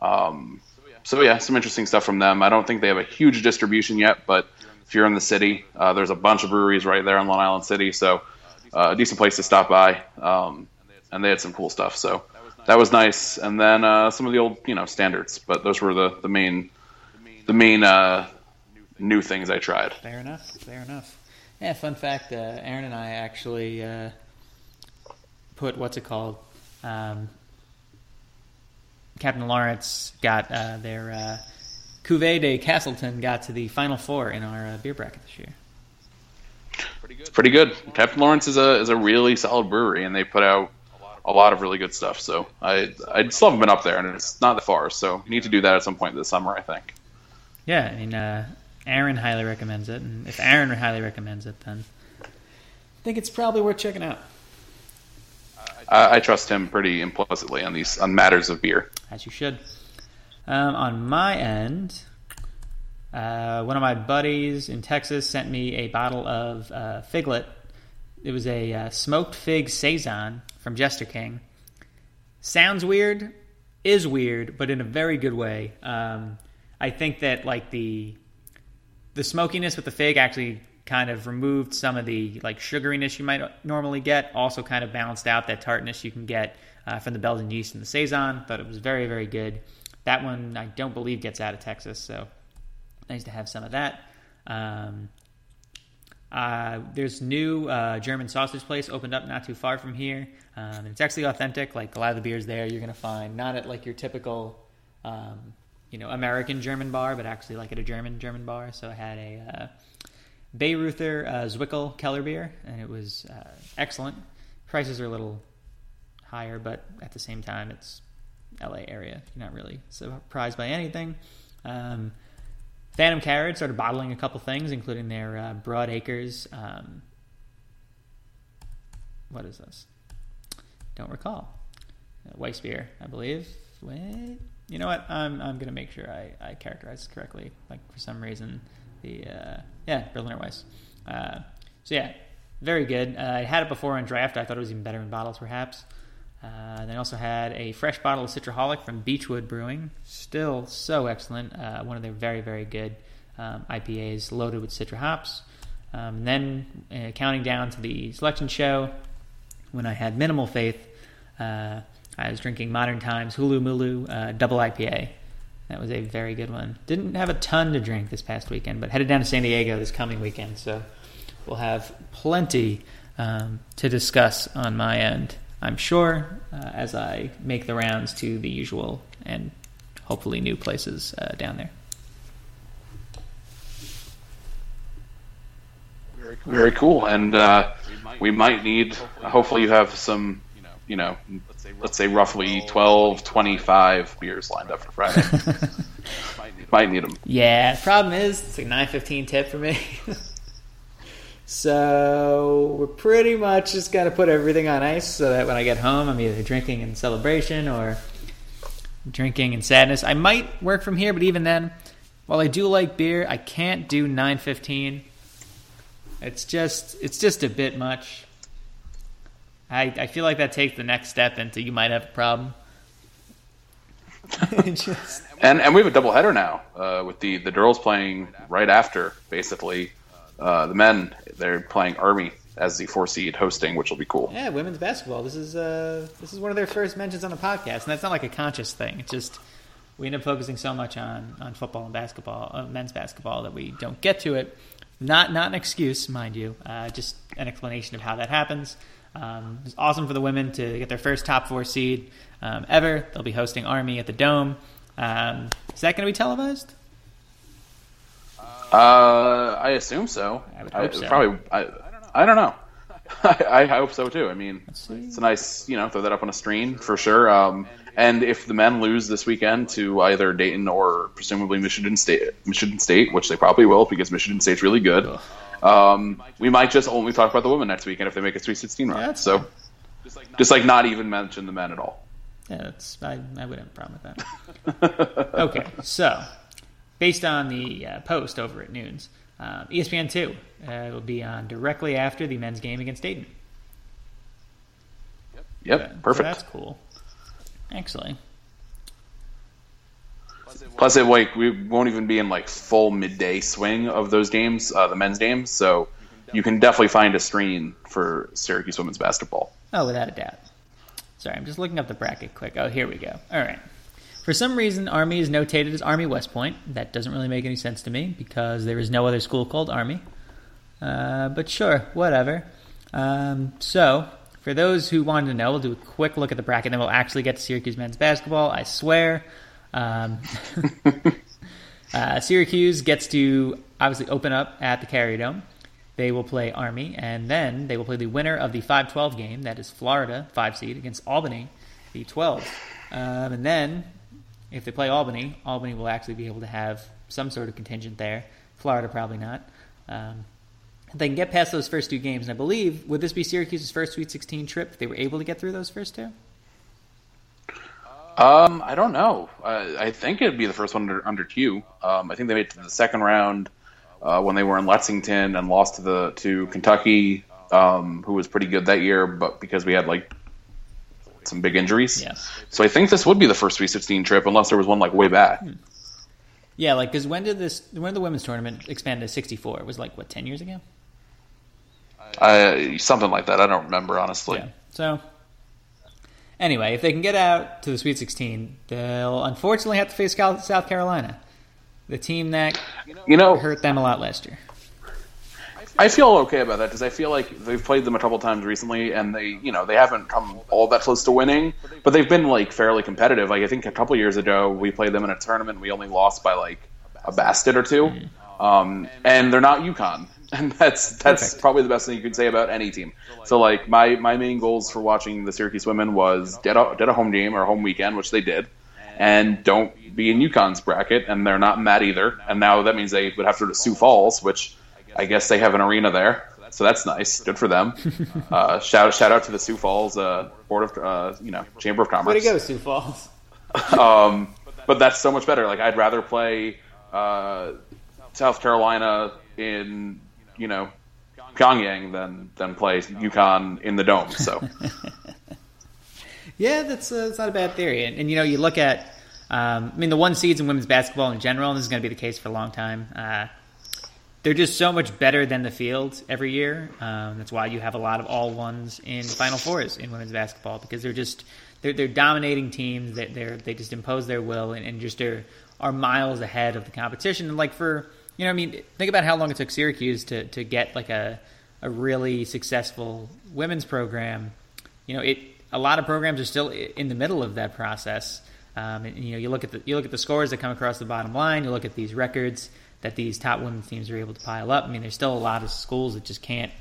S2: Um, so yeah, some interesting stuff from them. I don't think they have a huge distribution yet, but if you're in the city, uh, there's a bunch of breweries right there in Long Island City, so uh, a decent place to stop by. Um, and they had some cool stuff, so that was nice. And then uh, some of the old, you know, standards, but those were the the main the main uh, new things I tried.
S1: Fair enough. Fair enough. Yeah. Fun fact: uh, Aaron and I actually uh, put what's it called? Um, Captain Lawrence got uh, their uh, Cuvée de Castleton got to the final four in our uh, beer bracket this year.
S2: Pretty It's pretty good. Captain Lawrence is a is a really solid brewery, and they put out a lot of really good stuff. So I I still haven't been up there, and it's not that far. So we need to do that at some point this summer, I think.
S1: Yeah, I mean, uh, Aaron highly recommends it, and if Aaron highly recommends it, then I think it's probably worth checking out.
S2: I, I trust him pretty implicitly on these on matters of beer.
S1: as you should. Um, on my end, uh, one of my buddies in Texas sent me a bottle of uh, Figlet. It was a uh, smoked fig saison from Jester King. Sounds weird, is weird, but in a very good way. Um, I think that like the the smokiness with the fig actually kind of removed some of the like sugariness you might normally get. Also, kind of balanced out that tartness you can get uh, from the Belgian yeast and the saison. Thought it was very very good. That one I don't believe gets out of Texas, so nice to have some of that. Um, uh, there's new uh, German sausage place opened up not too far from here. Um, it's actually authentic. Like a lot of the beers there, you're gonna find not at like your typical, um, you know, American German bar, but actually like at a German German bar. So I had a uh, Bayreuther uh, Zwickel Keller beer, and it was uh, excellent. Prices are a little higher, but at the same time, it's LA area. You're not really surprised by anything. Um, Phantom Carriage started bottling a couple things, including their uh, Broad Acres. Um, what is this? Don't recall. Uh, Weiss beer, I believe. Wait, you know what? I'm I'm gonna make sure I, I characterize it correctly. Like for some reason, the uh, yeah Berliner Weiss. Uh, so yeah, very good. Uh, I had it before on draft. I thought it was even better in bottles, perhaps. Uh, then also had a fresh bottle of Citraholic from Beachwood Brewing. Still so excellent. Uh, one of their very, very good um, IPAs loaded with Citra hops. Um, then uh, counting down to the selection show, when I had minimal faith, uh, I was drinking Modern Times Hulu Mulu uh, Double IPA. That was a very good one. Didn't have a ton to drink this past weekend, but headed down to San Diego this coming weekend, so we'll have plenty um, to discuss on my end. I'm sure, uh, as I make the rounds to the usual and hopefully new places uh, down there.
S2: Very cool. Very cool. And uh, we might need, hopefully, you have some, you know, let's say roughly 12, 25 beers lined up for Friday. might need them.
S1: Yeah, problem is, it's like 9.15 tip for me. So we're pretty much just gonna put everything on ice so that when I get home, I'm either drinking in celebration or drinking in sadness. I might work from here, but even then, while I do like beer, I can't do 9:15. It's just it's just a bit much. I I feel like that takes the next step into you might have a problem.
S2: just... And and we have a double header now uh, with the the girls playing right after basically uh, the men they're playing Army as the four seed hosting, which will be cool.
S1: Yeah, women's basketball. This is uh, this is one of their first mentions on the podcast, and that's not like a conscious thing. It's just we end up focusing so much on on football and basketball, uh, men's basketball, that we don't get to it. Not not an excuse, mind you, uh, just an explanation of how that happens. Um, it's awesome for the women to get their first top four seed um, ever. They'll be hosting Army at the Dome. Um, is that going to be televised?
S2: Uh, I assume so.
S1: I, I so.
S2: Probably. I, I don't know. I, I, hope so too. I mean, it's a nice, you know, throw that up on a screen for sure. Um, and if the men lose this weekend to either Dayton or presumably Michigan State, Michigan State, which they probably will because Michigan State's really good, um, we might just only talk about the women next weekend if they make a Sweet 16 run. Yeah, so, just like not even mention the men at all.
S1: Yeah, that's I, I wouldn't have a problem with that. okay, so based on the uh, post over at Nunes. Uh, ESPN two uh, will be on directly after the men's game against Dayton.
S2: Yep,
S1: uh,
S2: perfect.
S1: So that's cool. Actually,
S2: plus it like we won't even be in like full midday swing of those games, uh, the men's games. So you can definitely find a screen for Syracuse women's basketball.
S1: Oh, without a doubt. Sorry, I'm just looking up the bracket quick. Oh, here we go. All right. For some reason, Army is notated as Army West Point. That doesn't really make any sense to me because there is no other school called Army. Uh, but sure, whatever. Um, so, for those who wanted to know, we'll do a quick look at the bracket, and then we'll actually get to Syracuse men's basketball. I swear. Um, uh, Syracuse gets to obviously open up at the Carrier Dome. They will play Army, and then they will play the winner of the 5 12 game, that is Florida, 5 seed, against Albany, the 12. Um, and then if they play Albany, Albany will actually be able to have some sort of contingent there. Florida probably not. Um, they can get past those first two games, and I believe would this be Syracuse's first Sweet 16 trip? If they were able to get through those first two.
S2: Um, I don't know. I think it'd be the first one under, under Q. Um, I think they made it to the second round uh, when they were in Lexington and lost to the to Kentucky, um, who was pretty good that year, but because we had like some big injuries.
S1: Yeah.
S2: So I think this would be the first Sweet 16 trip, unless there was one like way back. Hmm.
S1: Yeah, like because when did this? When did the women's tournament expand to sixty four? It was like what ten years ago.
S2: Uh, something like that. I don't remember honestly.
S1: Yeah. So anyway, if they can get out to the Sweet Sixteen, they'll unfortunately have to face South Carolina, the team that
S2: you know
S1: hurt them a lot last year.
S2: I feel okay about that because I feel like they've played them a couple times recently, and they, you know, they haven't come all that close to winning, but they've been like fairly competitive. Like I think a couple years ago, we played them in a tournament, we only lost by like a basket or 2 mm-hmm. um, and they're not UConn, and that's that's Perfect. probably the best thing you could say about any team. So like my my main goals for watching the Syracuse women was get a, get a home game or a home weekend, which they did, and don't be in UConn's bracket, and they're not in that either. And now that means they would have to go to Sioux Falls, which I guess they have an arena there, so that's nice. Good for them. Uh, shout shout out to the Sioux Falls uh, Board of uh, you know Chamber of Commerce.
S1: Way to go, Sioux Falls.
S2: um, but that's so much better. Like I'd rather play uh, South Carolina in you know Pyongyang than than play UConn in the dome. So.
S1: yeah, that's uh, that's not a bad theory. And, and you know, you look at, um, I mean, the one seeds in women's basketball in general, and this is going to be the case for a long time. Uh, they're just so much better than the field every year. Um, that's why you have a lot of all ones in Final Fours in women's basketball because they're just they're, they're dominating teams. That they're, they just impose their will and, and just are are miles ahead of the competition. And like for you know, I mean, think about how long it took Syracuse to to get like a a really successful women's program. You know, it a lot of programs are still in the middle of that process. Um, and, you know, you look at the you look at the scores that come across the bottom line. You look at these records that these top women's teams are able to pile up. I mean, there's still a lot of schools that just can't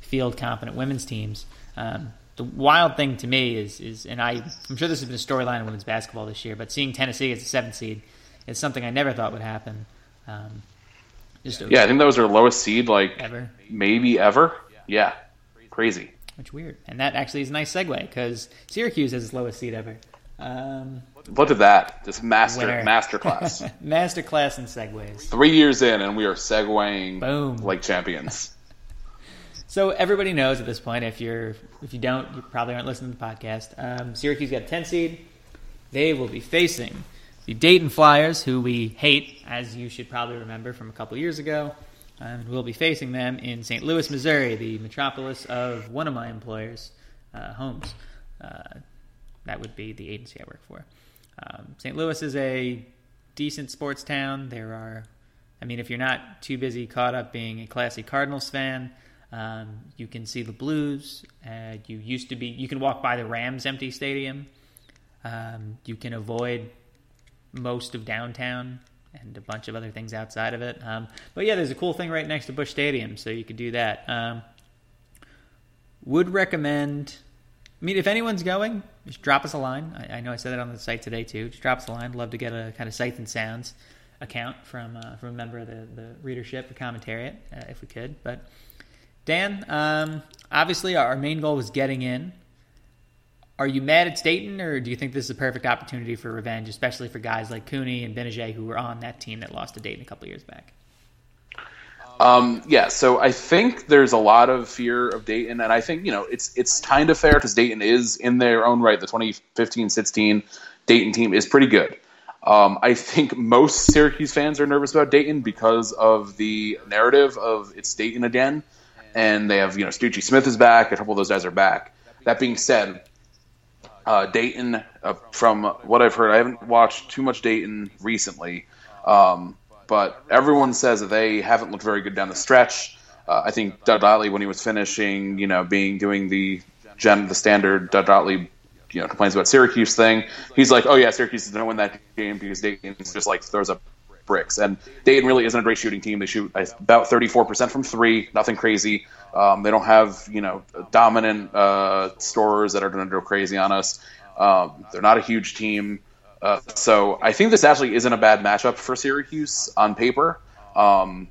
S1: field competent women's teams. Um, the wild thing to me is, is and I, I'm sure this has been a storyline in women's basketball this year, but seeing Tennessee as a seventh seed is something I never thought would happen. Um,
S2: just yeah, I think that was their lowest seed, like
S1: ever,
S2: maybe ever. Yeah, crazy.
S1: Which weird, and that actually is a nice segue because Syracuse has its lowest seed ever. Um,
S2: Look at that. This master winner. master class.
S1: master class in segues.
S2: Three years in and we are segueing Boom. like champions.
S1: so everybody knows at this point, if you're if you don't, you probably aren't listening to the podcast. Um, Syracuse got a 10 seed. They will be facing the Dayton Flyers, who we hate, as you should probably remember from a couple years ago. Um, we'll be facing them in St. Louis, Missouri, the metropolis of one of my employers' uh, homes. Uh, that would be the agency I work for. Um, St. Louis is a decent sports town. There are, I mean, if you're not too busy caught up being a classy Cardinals fan, um, you can see the Blues. Uh, you used to be, you can walk by the Rams empty stadium. Um, you can avoid most of downtown and a bunch of other things outside of it. Um, but yeah, there's a cool thing right next to Busch Stadium, so you could do that. Um, would recommend mean, if anyone's going, just drop us a line. I, I, know I said that on the site today too. Just drop us a line. Love to get a kind of sights and sounds account from uh, from a member of the, the readership, the commentariat, uh, if we could. But Dan, um, obviously our main goal was getting in. Are you mad at Dayton, or do you think this is a perfect opportunity for revenge, especially for guys like Cooney and Gbinije who were on that team that lost to Dayton a couple years back?
S2: Um, yeah, so I think there's a lot of fear of Dayton, and I think you know it's it's kind of fair because Dayton is in their own right. The 2015-16 Dayton team is pretty good. Um, I think most Syracuse fans are nervous about Dayton because of the narrative of it's Dayton again, and they have you know Scoochie Smith is back. A couple of those guys are back. That being said, uh, Dayton, uh, from what I've heard, I haven't watched too much Dayton recently. Um, but everyone says that they haven't looked very good down the stretch. Uh, I think Doug Gottlieb, when he was finishing, you know, being doing the gen, the standard Doug Gottlieb, you know, complains about Syracuse thing. He's like, oh yeah, Syracuse is going to win that game because Dayton just like throws up bricks. And Dayton really isn't a great shooting team. They shoot about 34% from three, nothing crazy. Um, they don't have, you know, dominant uh, stores that are going to go crazy on us. Um, they're not a huge team. Uh, so I think this actually isn't a bad matchup for Syracuse on paper. Um,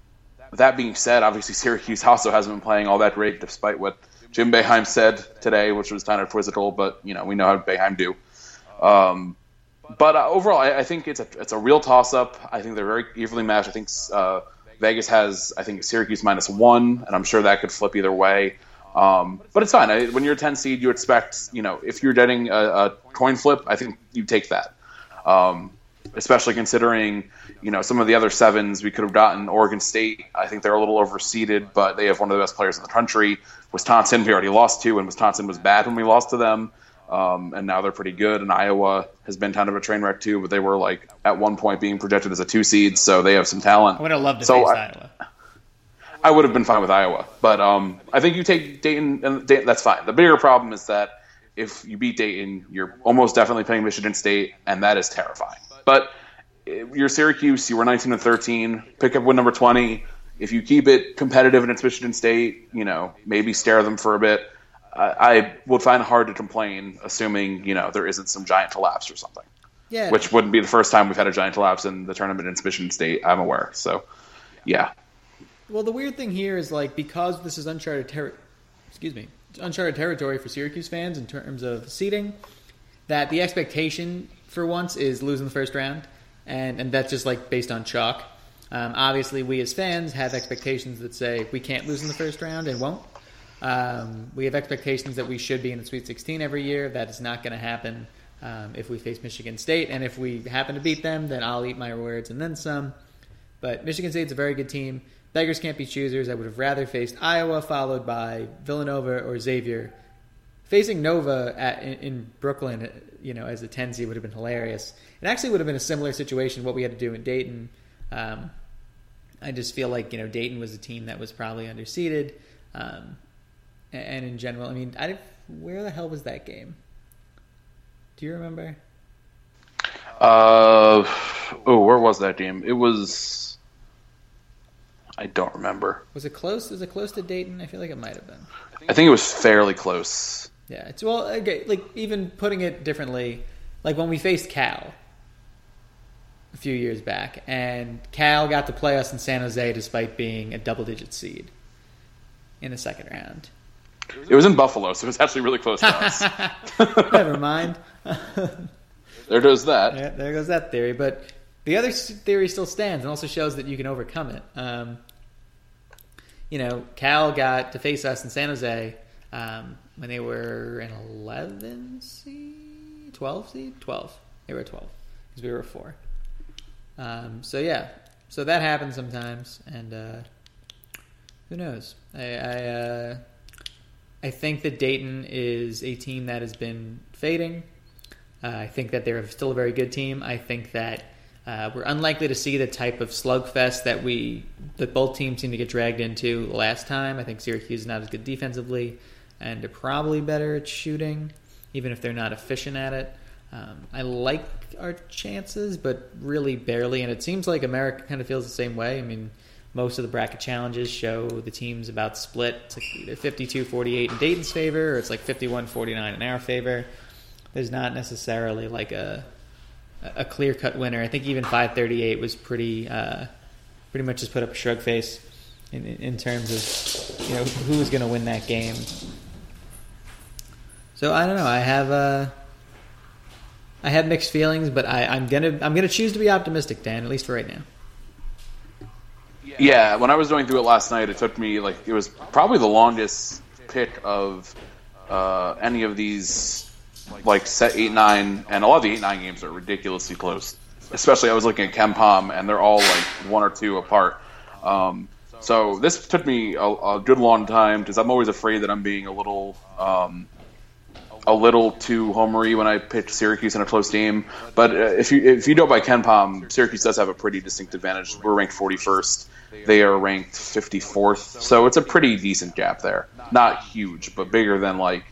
S2: that being said, obviously Syracuse also hasn't been playing all that great, despite what Jim Boeheim said today, which was kind of quizzical. But you know, we know how Boeheim do. Um, but uh, overall, I, I, think it's a it's a real toss up. I think they're very evenly matched. I think uh, Vegas has I think Syracuse minus one, and I'm sure that could flip either way. Um, but it's fine. I, when you're a 10 seed, you expect you know if you're getting a, a coin flip, I think you take that. Um, especially considering you know some of the other sevens we could have gotten. Oregon State, I think they're a little overseeded, but they have one of the best players in the country. Wisconsin, we already lost to, and Wisconsin was bad when we lost to them. Um, and now they're pretty good. And Iowa has been kind of a train wreck too, but they were like at one point being projected as a two seed, so they have some talent.
S1: I would have loved to
S2: So
S1: face
S2: I-
S1: Iowa.
S2: I would have been fine with Iowa, but um, I think you take Dayton, and Dayton, that's fine. The bigger problem is that if you beat Dayton, you're almost definitely playing Michigan State, and that is terrifying. But eh, you're Syracuse, you were 19 and 13, pick up win number 20. If you keep it competitive and it's Michigan State, you know, maybe stare them for a bit. I, I would find it hard to complain, assuming you know there isn't some giant collapse or something,
S1: Yeah,
S2: which wouldn't be the first time we've had a giant collapse in the tournament in Michigan State. I'm aware, so yeah.
S1: Well, the weird thing here is like because this is uncharted territory, excuse me, uncharted territory for Syracuse fans in terms of seeding. That the expectation for once is losing the first round, and and that's just like based on chalk. Um, obviously, we as fans have expectations that say we can't lose in the first round and won't. Um, we have expectations that we should be in the Sweet 16 every year. That is not going to happen um, if we face Michigan State, and if we happen to beat them, then I'll eat my words and then some. But Michigan State's a very good team. Beggars can't be choosers. I would have rather faced Iowa, followed by Villanova or Xavier. Facing Nova at, in, in Brooklyn, you know, as a 10 seed would have been hilarious. It actually would have been a similar situation what we had to do in Dayton. Um, I just feel like you know Dayton was a team that was probably underseeded, um, and in general, I mean, I where the hell was that game? Do you remember?
S2: Uh, oh, where was that game? It was. I don't remember.
S1: Was it close? Was it close to Dayton? I feel like it might have been.
S2: I think it was fairly close.
S1: Yeah, it's well, okay, like even putting it differently, like when we faced Cal a few years back, and Cal got to play us in San Jose despite being a double-digit seed in the second round.
S2: It was in Buffalo, so it was actually really close to us.
S1: Never mind.
S2: there goes that.
S1: Yeah, there goes that theory. But the other theory still stands and also shows that you can overcome it. Um, you know, Cal got to face us in San Jose um, when they were an 11 seed, 12 seed, 12. They were 12 because we were four. Um, so yeah, so that happens sometimes, and uh, who knows? I I, uh, I think that Dayton is a team that has been fading. Uh, I think that they're still a very good team. I think that uh, we're unlikely to see the type of slugfest that we that both teams seem to get dragged into last time. I think Syracuse is not as good defensively, and they're probably better at shooting, even if they're not efficient at it. Um, I like our chances, but really barely. And it seems like America kind of feels the same way. I mean, most of the bracket challenges show the teams about split. It's like either 52-48 in Dayton's favor, or it's like 51-49 in our favor. There's not necessarily like a a clear cut winner. I think even 538 was pretty uh, pretty much just put up a shrug face in, in terms of you know who's going to win that game. So I don't know. I have uh, I have mixed feelings, but I, I'm gonna I'm gonna choose to be optimistic, Dan. At least for right now.
S2: Yeah, when I was going through it last night, it took me like it was probably the longest pick of uh, any of these like set eight nine, and a lot of the eight nine games are ridiculously close. Especially, I was looking at KenPom, and they're all like one or two apart. Um, so this took me a, a good long time because I'm always afraid that I'm being a little um, a little too homery when I pitch Syracuse in a close game. But uh, if you if you go by KenPom, Syracuse does have a pretty distinct advantage. We're ranked 41st. They are ranked 54th. So it's a pretty decent gap there. Not huge, but bigger than like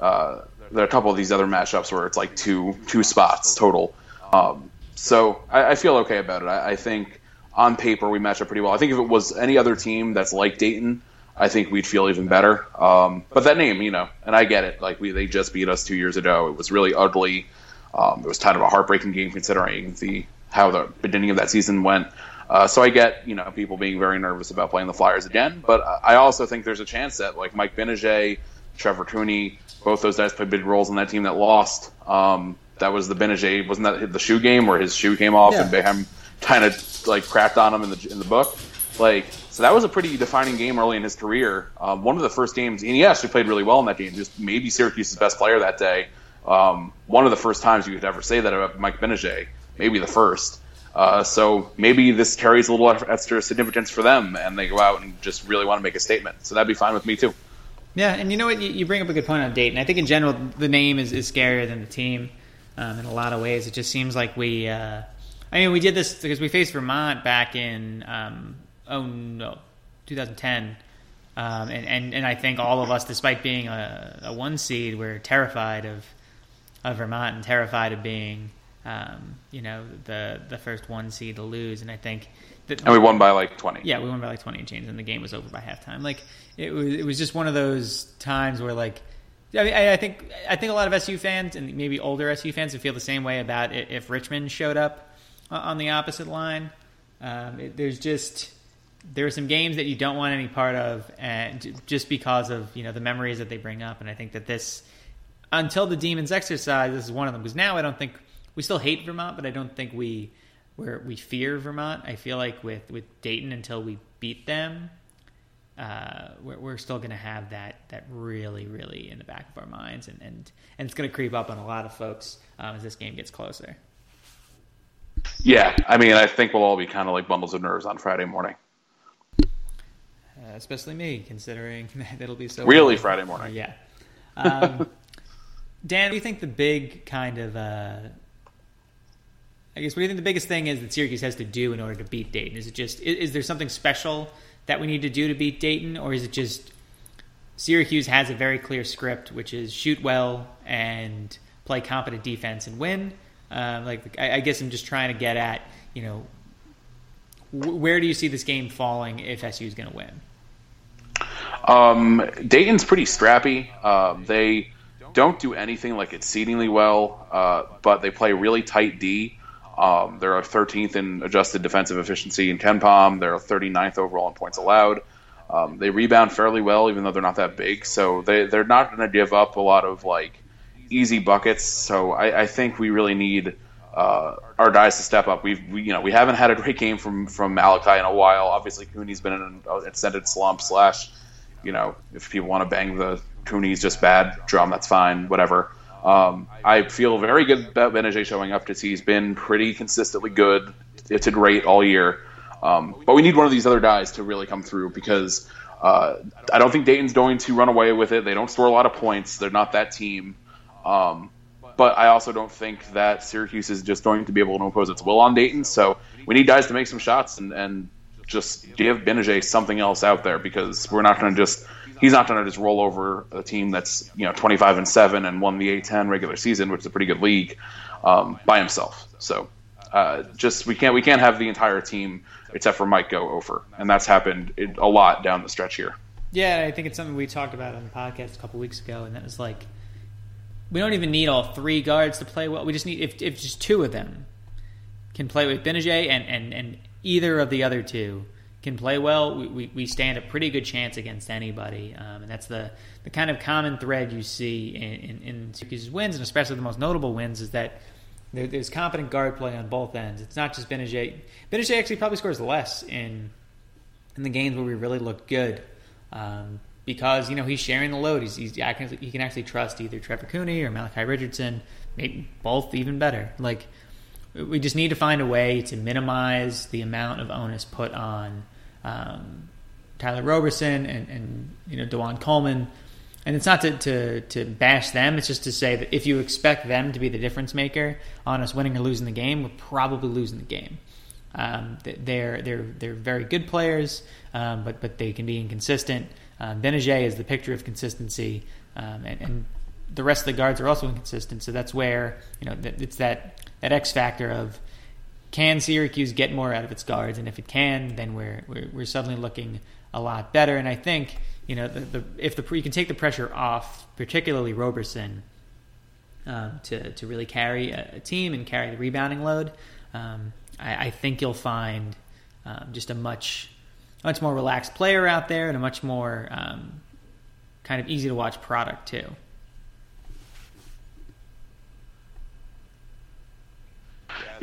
S2: uh, there are a couple of these other matchups where it's like two two spots total. Um, so I, I feel okay about it. I, I think on paper we match up pretty well. I think if it was any other team that's like Dayton, I think we'd feel even better. Um, but that name, you know, and I get it. Like we, they just beat us two years ago. It was really ugly. Um, it was kind of a heartbreaking game considering the how the beginning of that season went. Uh, so I get you know people being very nervous about playing the Flyers again. But I also think there's a chance that like Mike Gbinije, Trevor Cooney, both those guys played big roles in that team that lost. Um, that was the Gbinije, wasn't that the shoe game where his shoe came off
S1: Yeah.
S2: and Boeheim kind of like crapped on him in the in the book? Like, so that was a pretty defining game early in his career. Um, one of the first games, and he actually played really well in that game. Just maybe Syracuse's best player that day. Um, one of the first times you could ever say that about Mike Gbinije. maybe the first. Uh, so maybe this carries a little extra significance for them, and they go out and just really want to make a statement. So that'd be fine with me too.
S1: Yeah, and you know what? You, you bring up a good point on Dayton. I think in general, the name is, is scarier than the team um, in a lot of ways. It just seems like we. Uh, I mean, we did this because we faced Vermont back in um, oh no, 2010. Um, and, and, and I think all of us, despite being a, a one seed, we're terrified of of Vermont and terrified of being, um, you know, the the first one seed to lose. And I think
S2: that, and we won by like twenty.
S1: Yeah, we won by like twenty and change, and the game was over by halftime. Like it was it was just one of those times where like. I, mean, I think I think a lot of SU fans and maybe older SU fans would feel the same way about it if Richmond showed up on the opposite line. Um, it, there's just there are some games that you don't want any part of, and just because of you know the memories that they bring up. And I think that this, until the demons exercise, this is one of them. Because now I don't think we still hate Vermont, but I don't think we where we fear Vermont. I feel like with with Dayton until we beat them, uh, we're, we're, still going to have that that really really in the back of our minds, and and, and it's going to creep up on a lot of folks um, as this game gets closer.
S2: Yeah, I mean, I think we'll all be kind of like bundles of nerves on Friday morning.
S1: Uh, especially me, considering that it'll be so
S2: really Friday morning.
S1: Yeah. Um, Dan, do you think the big kind of? Uh, I guess what do you think the biggest thing is that Syracuse has to do in order to beat Dayton? Is it just is, is there something special that we need to do to beat Dayton, or is it just Syracuse has a very clear script, which is shoot well and play competent defense and win? Um, like I, I, guess I'm just trying to get at you know where do you see this game falling if SU is going to win?
S2: Um, Dayton's pretty strappy. Uh, they don't do anything like exceedingly well, uh, but they play really tight D. Um, they're 13th in adjusted defensive efficiency in KenPom. They're 39th overall in points allowed. Um, they rebound fairly well, even though they're not that big. So they they're not going to give up a lot of like easy buckets. So I, I think we really need uh, our guys to step up. We've we, you know we haven't had a great game from from Malachi in a while. Obviously, Cooney's been in an extended slump. Slash, you know, if people want to bang the Cooney's just bad drum, that's fine. Whatever. Um, I feel very good about Gbinije showing up because he's been pretty consistently good. It's a great all year. Um, but we need one of these other guys to really come through because uh, I don't think Dayton's going to run away with it. They don't score a lot of points. They're not that team. Um, but I also don't think that Syracuse is just going to be able to impose its will on Dayton. So we need guys to make some shots and, and just give Gbinije something else out there because we're not going to just he's not going to just roll over a team that's you know 25 and seven and won the A10 regular season, which is a pretty good league, um, by himself. So uh, just we can't we can't have the entire team except for Mike go over, and that's happened a lot down the stretch here.
S1: Yeah, I think it's something we talked about on the podcast a couple weeks ago, and that was like we don't even need all three guards to play well. We just need if, if just two of them can play with Gbinije and, and, and either of the other two can play well, we, we, we stand a pretty good chance against anybody. Um, and that's the, the kind of common thread you see in, in, in Syracuse's wins, and especially the most notable wins, is that there, there's competent guard play on both ends. It's not just Gbinije. Gbinije actually probably scores less in in the games where we really look good. Um, because you know he's sharing the load. He's, he's he can actually trust either Trevor Cooney or Malachi Richardson, maybe both even better. Like we just need to find a way to minimize the amount of onus put on um, Tyler Roberson and, and you know Dajuan Coleman. And it's not to, to, to bash them. It's just to say that if you expect them to be the difference maker on us winning or losing the game, we're probably losing the game. Um, they're they're they're very good players, um, but but they can be inconsistent. Um, is the picture of consistency, um, and, and, the rest of the guards are also inconsistent. So that's where you know it's that that X factor of can Syracuse get more out of its guards, and if it can, then we're we're, we're suddenly looking a lot better. And I think you know the, the if the you can take the pressure off, particularly Roberson, um, to to really carry a, a, team and carry the rebounding load. Um, I, I, think you'll find um, just a much much more relaxed player out there and a much more um, kind of easy to watch product too.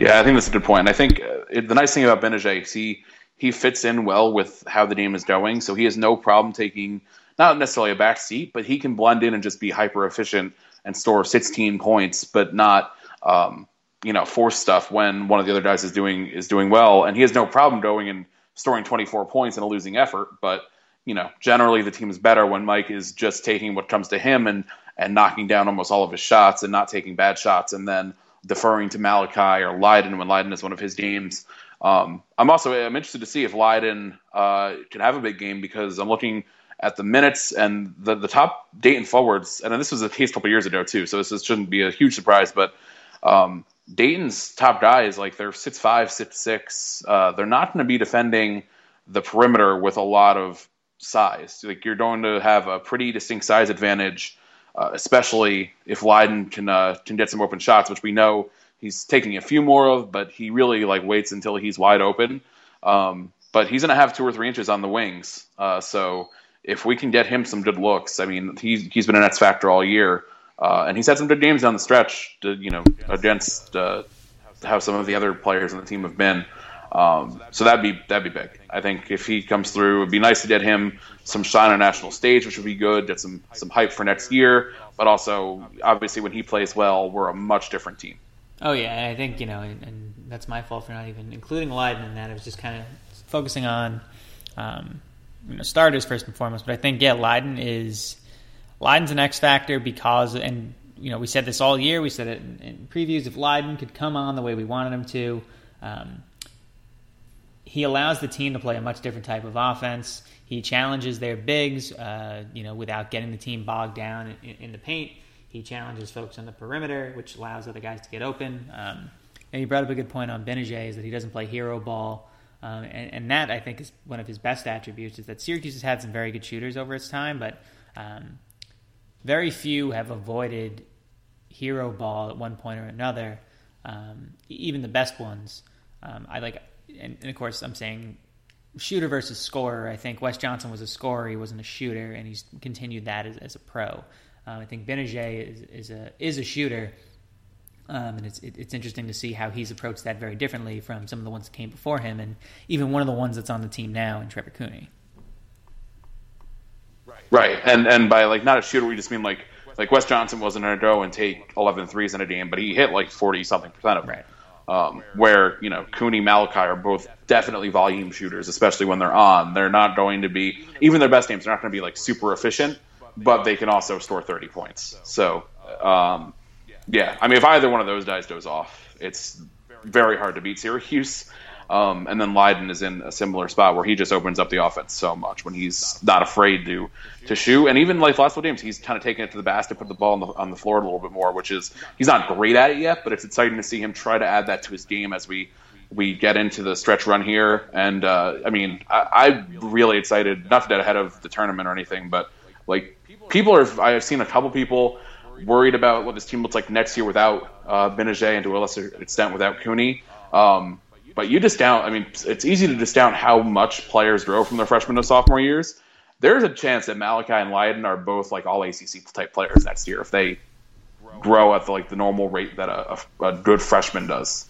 S2: Yeah, I think that's a good point. I think uh, it, the nice thing about Gbinije is he he fits in well with how the game is going, so he has no problem taking not necessarily a back seat, but he can blend in and just be hyper efficient and store 16 points, but not um, you know force stuff when one of the other guys is doing is doing well, and he has no problem going and scoring 24 points in a losing effort. But you know, generally the team is better when Mike is just taking what comes to him and and knocking down almost all of his shots and not taking bad shots, and then deferring to Malachi or Lydon when Lydon is one of his games. Um, I'm also I'm interested to see if Lydon uh, can have a big game because I'm looking at the minutes and the the top Dayton forwards, and this was a case a couple years ago too, so this, this shouldn't be a huge surprise. But um, Dayton's top guys, like they're six five, six six, uh, they're not going to be defending the perimeter with a lot of size. Like you're going to have a pretty distinct size advantage, uh, especially if Lydon can uh, can get some open shots, which we know he's taking a few more of, but he really like waits until he's wide open. Um, but he's going to have two or three inches on the wings, uh, so if we can get him some good looks, I mean, he's he's been an X factor all year, uh, and he's had some good games down the stretch. To, you know, against uh, how some of the other players on the team have been. Um, so that'd be that'd be big. I think if he comes through, it'd be nice to get him some shine on national stage, which would be good. Get some some hype for next year, but also obviously when he plays well, we're a much different team.
S1: Oh yeah, I think you know, and, and that's my fault for not even including Lydon in that. I was just kind of focusing on um, you know, starters first and foremost. But I think yeah, Lydon is Lydon's an X factor because and you know we said this all year. We said it in, in previews. If Lydon could come on the way we wanted him to, um, he allows the team to play a much different type of offense. He challenges their bigs, uh, you know, without getting the team bogged down in, in, the paint. He challenges folks on the perimeter, which allows other guys to get open. Um, and you brought up a good point on Gbinije is that he doesn't play hero ball. Um, and, and, that I think is one of his best attributes is that Syracuse has had some very good shooters over its time, but um, very few have avoided hero ball at one point or another. Um, even the best ones. Um, I like, and, and, of course, I'm saying shooter versus scorer. I think Wes Johnson was a scorer; he wasn't a shooter, and he's continued that as, as a pro. Um, I think Gbinije is, is a is a shooter um, and it's it, it's interesting to see how he's approached that very differently from some of the ones that came before him, and even one of the ones that's on the team now in Trevor Cooney.
S2: Right, Right. and and by like not a shooter, we just mean like like Wes Johnson wasn't going to go and take 11 threes in a game, but he hit like 40 something percent of them. Right. Um, where you know Cooney, Malachi are both definitely volume shooters, especially when they're on. They're not going to be even their best games. They're not going to be like super efficient, but they can also score 30 points. So um, yeah, I mean, if either one of those guys goes off, it's very hard to beat Syracuse. Um, and then Lydon is in a similar spot where he just opens up the offense so much when he's not afraid to to shoot. And even like last couple games, he's kind of taking it to the basket, put the ball on the, on the floor a little bit more, which is he's not great at it yet, but it's exciting to see him try to add that to his game as we we get into the stretch run here. And uh, I mean, I, I'm really excited, not to get ahead of the tournament or anything, but like people are. I've seen a couple people worried about what this team looks like next year without uh, Gbinije and to a lesser extent without Cooney. Um, but you discount, I mean, it's easy to discount how much players grow from their freshman to sophomore years. There's a chance that Malachi and Lydon are both like all ACC type players next year if they grow at the, like the normal rate that a, a good freshman does.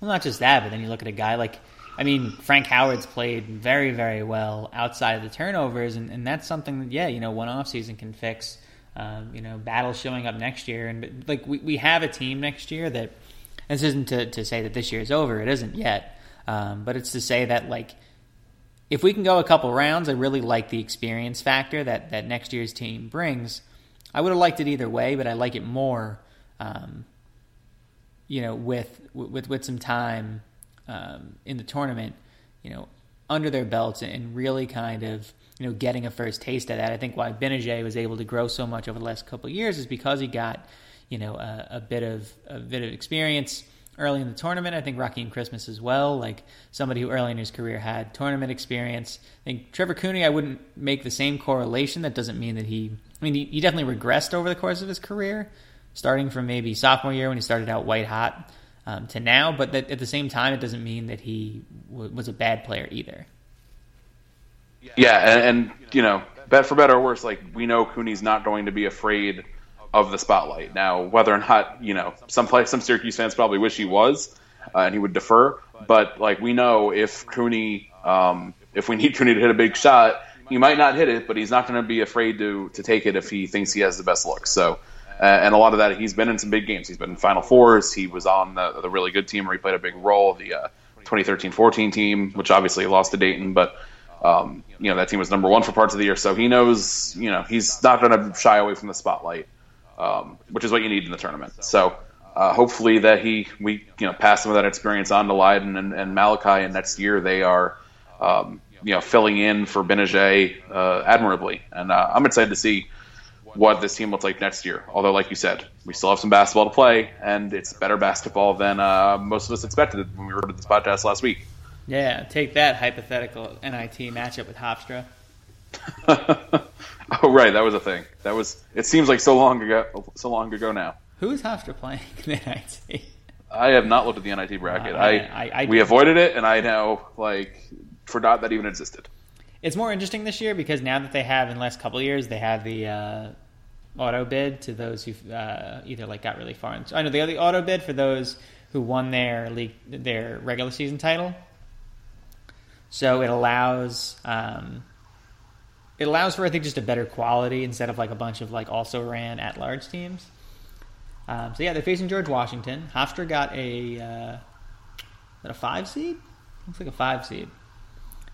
S1: Well, not just that, but then you look at a guy like, I mean, Frank Howard's played very, very well outside of the turnovers, and, and that's something that, yeah, you know, one off season can fix. Um, you know, battle showing up next year, and like we, we have a team next year that this isn't to, to say that this year is over. It isn't yet, um, but it's to say that like if we can go a couple rounds, I really like the experience factor that that next year's team brings. I would have liked it either way, but I like it more. Um, you know, with with with some time um, in the tournament, you know, under their belts and really kind of you know, getting a first taste of that. I think why Gbinije was able to grow so much over the last couple years is because he got, you know, a, a bit of a bit of experience early in the tournament. I think Rakeem Christmas as well, like somebody who early in his career had tournament experience. I think Trevor Cooney, I wouldn't make the same correlation. That doesn't mean that he, I mean, he, he definitely regressed over the course of his career, starting from maybe sophomore year when he started out white hot um, to now. But that, at the same time, it doesn't mean that he w- was a bad player either.
S2: Yeah, and, and you know, bet for better or worse, like we know Cooney's not going to be afraid of the spotlight. Now, whether or not you know, some play, some Syracuse fans probably wish he was, uh, and he would defer. But like we know, if Cooney, um, if we need Cooney to hit a big shot, he might not hit it, but he's not going to be afraid to to take it if he thinks he has the best look. So, Uh, and a lot of that, he's been in some big games. He's been in Final Fours. He was on the, the really good team where he played a big role, the uh, 2013-14 team, which obviously lost to Dayton, but um, you know that team was number one for parts of the year. So he knows, you know, he's not going to shy away from the spotlight, um, which is what you need in the tournament. So uh, hopefully that he we you know pass some of that experience on to Lydon and, and Malachi, and next year they are. Um, you know, filling in for Gbinije uh, admirably, and uh, I'm excited to see what this team looks like next year. Although, like you said, we still have some basketball to play, and it's better basketball than uh, most of us expected when we recorded this podcast last week.
S1: Yeah, take that hypothetical NIT matchup with Hofstra.
S2: oh, right, that was a thing. That was. It seems like so long ago. So long ago now.
S1: Who is Hofstra playing in the NIT?
S2: I have not looked at the NIT bracket.
S1: Uh,
S2: I,
S1: I- I-
S2: we avoided it, and I now like forgot that even existed.
S1: It's more interesting this year because now that they have in the last couple of years they have the uh, auto bid to those who uh, either like got really far. In, I know the the auto bid for those who won their league their regular season title. So it allows um, it allows for I think just a better quality instead of like a bunch of like also ran at large teams. Um, so yeah, they're facing George Washington. Hofstra got a uh, a five seed? Looks like a five seed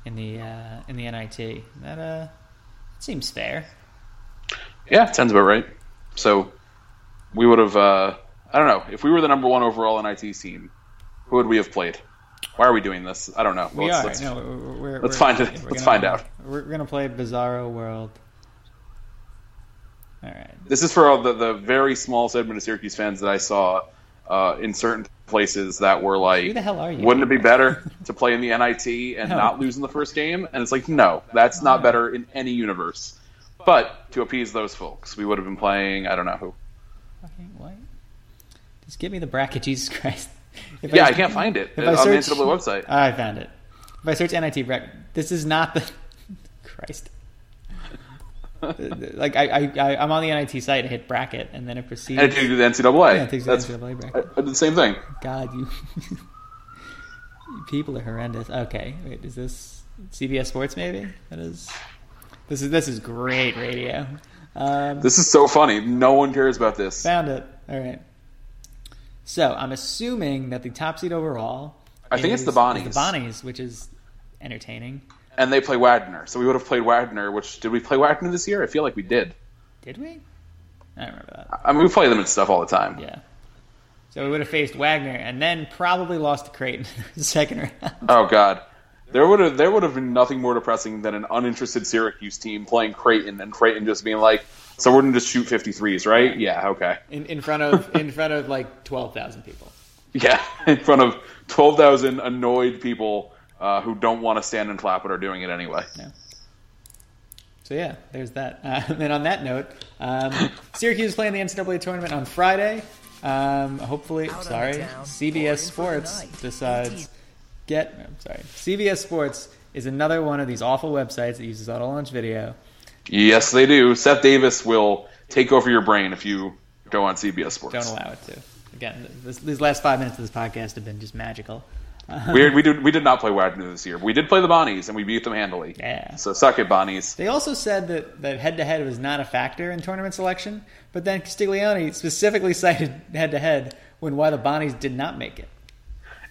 S1: in the uh, in the NIT. That uh seems fair.
S2: Yeah, sounds about right. So we would have. Uh, I don't know if we were the number one overall NIT team. Who would we have played? Why are we doing this? I don't know.
S1: We
S2: let's,
S1: are.
S2: let's-
S1: no, we're,
S2: let's
S1: we're-
S2: find it.
S1: we're
S2: Let's
S1: gonna-
S2: find out.
S1: We're gonna play Bizarro World. All right.
S2: This is for all the, the very small segment of Syracuse fans that I saw uh, in certain places that were like,
S1: Who the hell are you?
S2: Wouldn't it be better to play in the NIT and
S1: No.
S2: not lose in the first game? And it's like, no, that's not better in any universe. But to appease those folks, we would have been playing. I don't know who.
S1: Fucking what? Just give me the bracket, Jesus Christ. If
S2: Yeah, I can't find it
S1: if
S2: on
S1: I
S2: the
S1: search-
S2: NCAA website.
S1: I found it. If I search NIT bracket, this is not the Christ. like I, I, I, I'm on the NIT site and hit bracket, and then it proceeds.
S2: And to do the NCAA.
S1: Yeah, it takes the
S2: that's
S1: NCAA
S2: I,
S1: bracket.
S2: I did the same thing.
S1: God, you you people are horrendous. Okay, wait, is this CBS Sports? Maybe that is. This is this is great radio. Um,
S2: This is so funny. No one cares about this.
S1: found it. All right. So I'm assuming that the top seed overall.
S2: I think it's the Bonnies.
S1: The Bonnies, which is entertaining.
S2: And they play Wagner, so we would have played Wagner. Which did we play Wagner this year? I feel like we did.
S1: Did we? I don't remember that.
S2: I mean, we play them and stuff all the time.
S1: Yeah. So we would have faced Wagner and then probably lost to Creighton in the second round.
S2: Oh God, there would have there would have been nothing more depressing than an uninterested Syracuse team playing Creighton and Creighton just being like, "So we're gonna just shoot 53s, right? Yeah, okay,
S1: In, in front of in front of like twelve thousand people.
S2: yeah." In front of 12,000 annoyed people uh, who don't want to stand and clap but are doing it anyway. Yeah.
S1: So yeah, there's that. Uh, and on that note, um, Syracuse is playing the NCAA tournament on Friday. Um, hopefully, sorry, CBS Sports decides get. I'm sorry, CBS Sports is another one of these awful websites that uses auto launch video.
S2: Yes, they do. Seth Davis will take over your brain if you go on CBS Sports.
S1: Don't allow it to. Again, this, these last five minutes of this podcast have been just magical.
S2: we, we did we did not play Wagner this year. We did play the Bonnies and we beat them handily.
S1: Yeah.
S2: So suck it, Bonnies.
S1: They also said that that head to head was not a factor in tournament selection, but then Castiglione specifically cited head to head when why the Bonnies did not make it.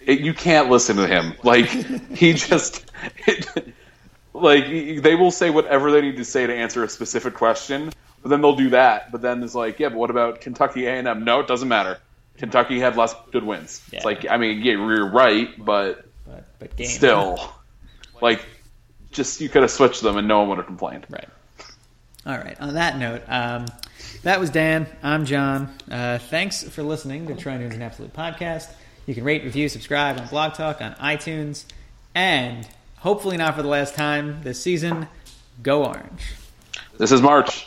S2: it, you can't listen to him. Like he just, it, like they will say whatever they need to say to answer a specific question, but then they'll do that. But then it's like, yeah, but what about Kentucky A and M? No, it doesn't matter. Kentucky had less good wins.
S1: Yeah.
S2: It's like, I mean, yeah, you're right, but
S1: But but game
S2: still, like, just you could have switched them and no one would have complained.
S1: Right. All right. On that note, um, that was Dan. I'm John. Uh, thanks for listening to Troy Nunes Is An Absolute Podcast. You can rate, review, subscribe on Blog Talk, on iTunes, and hopefully not for the last time this season, go Orange.
S2: This is March.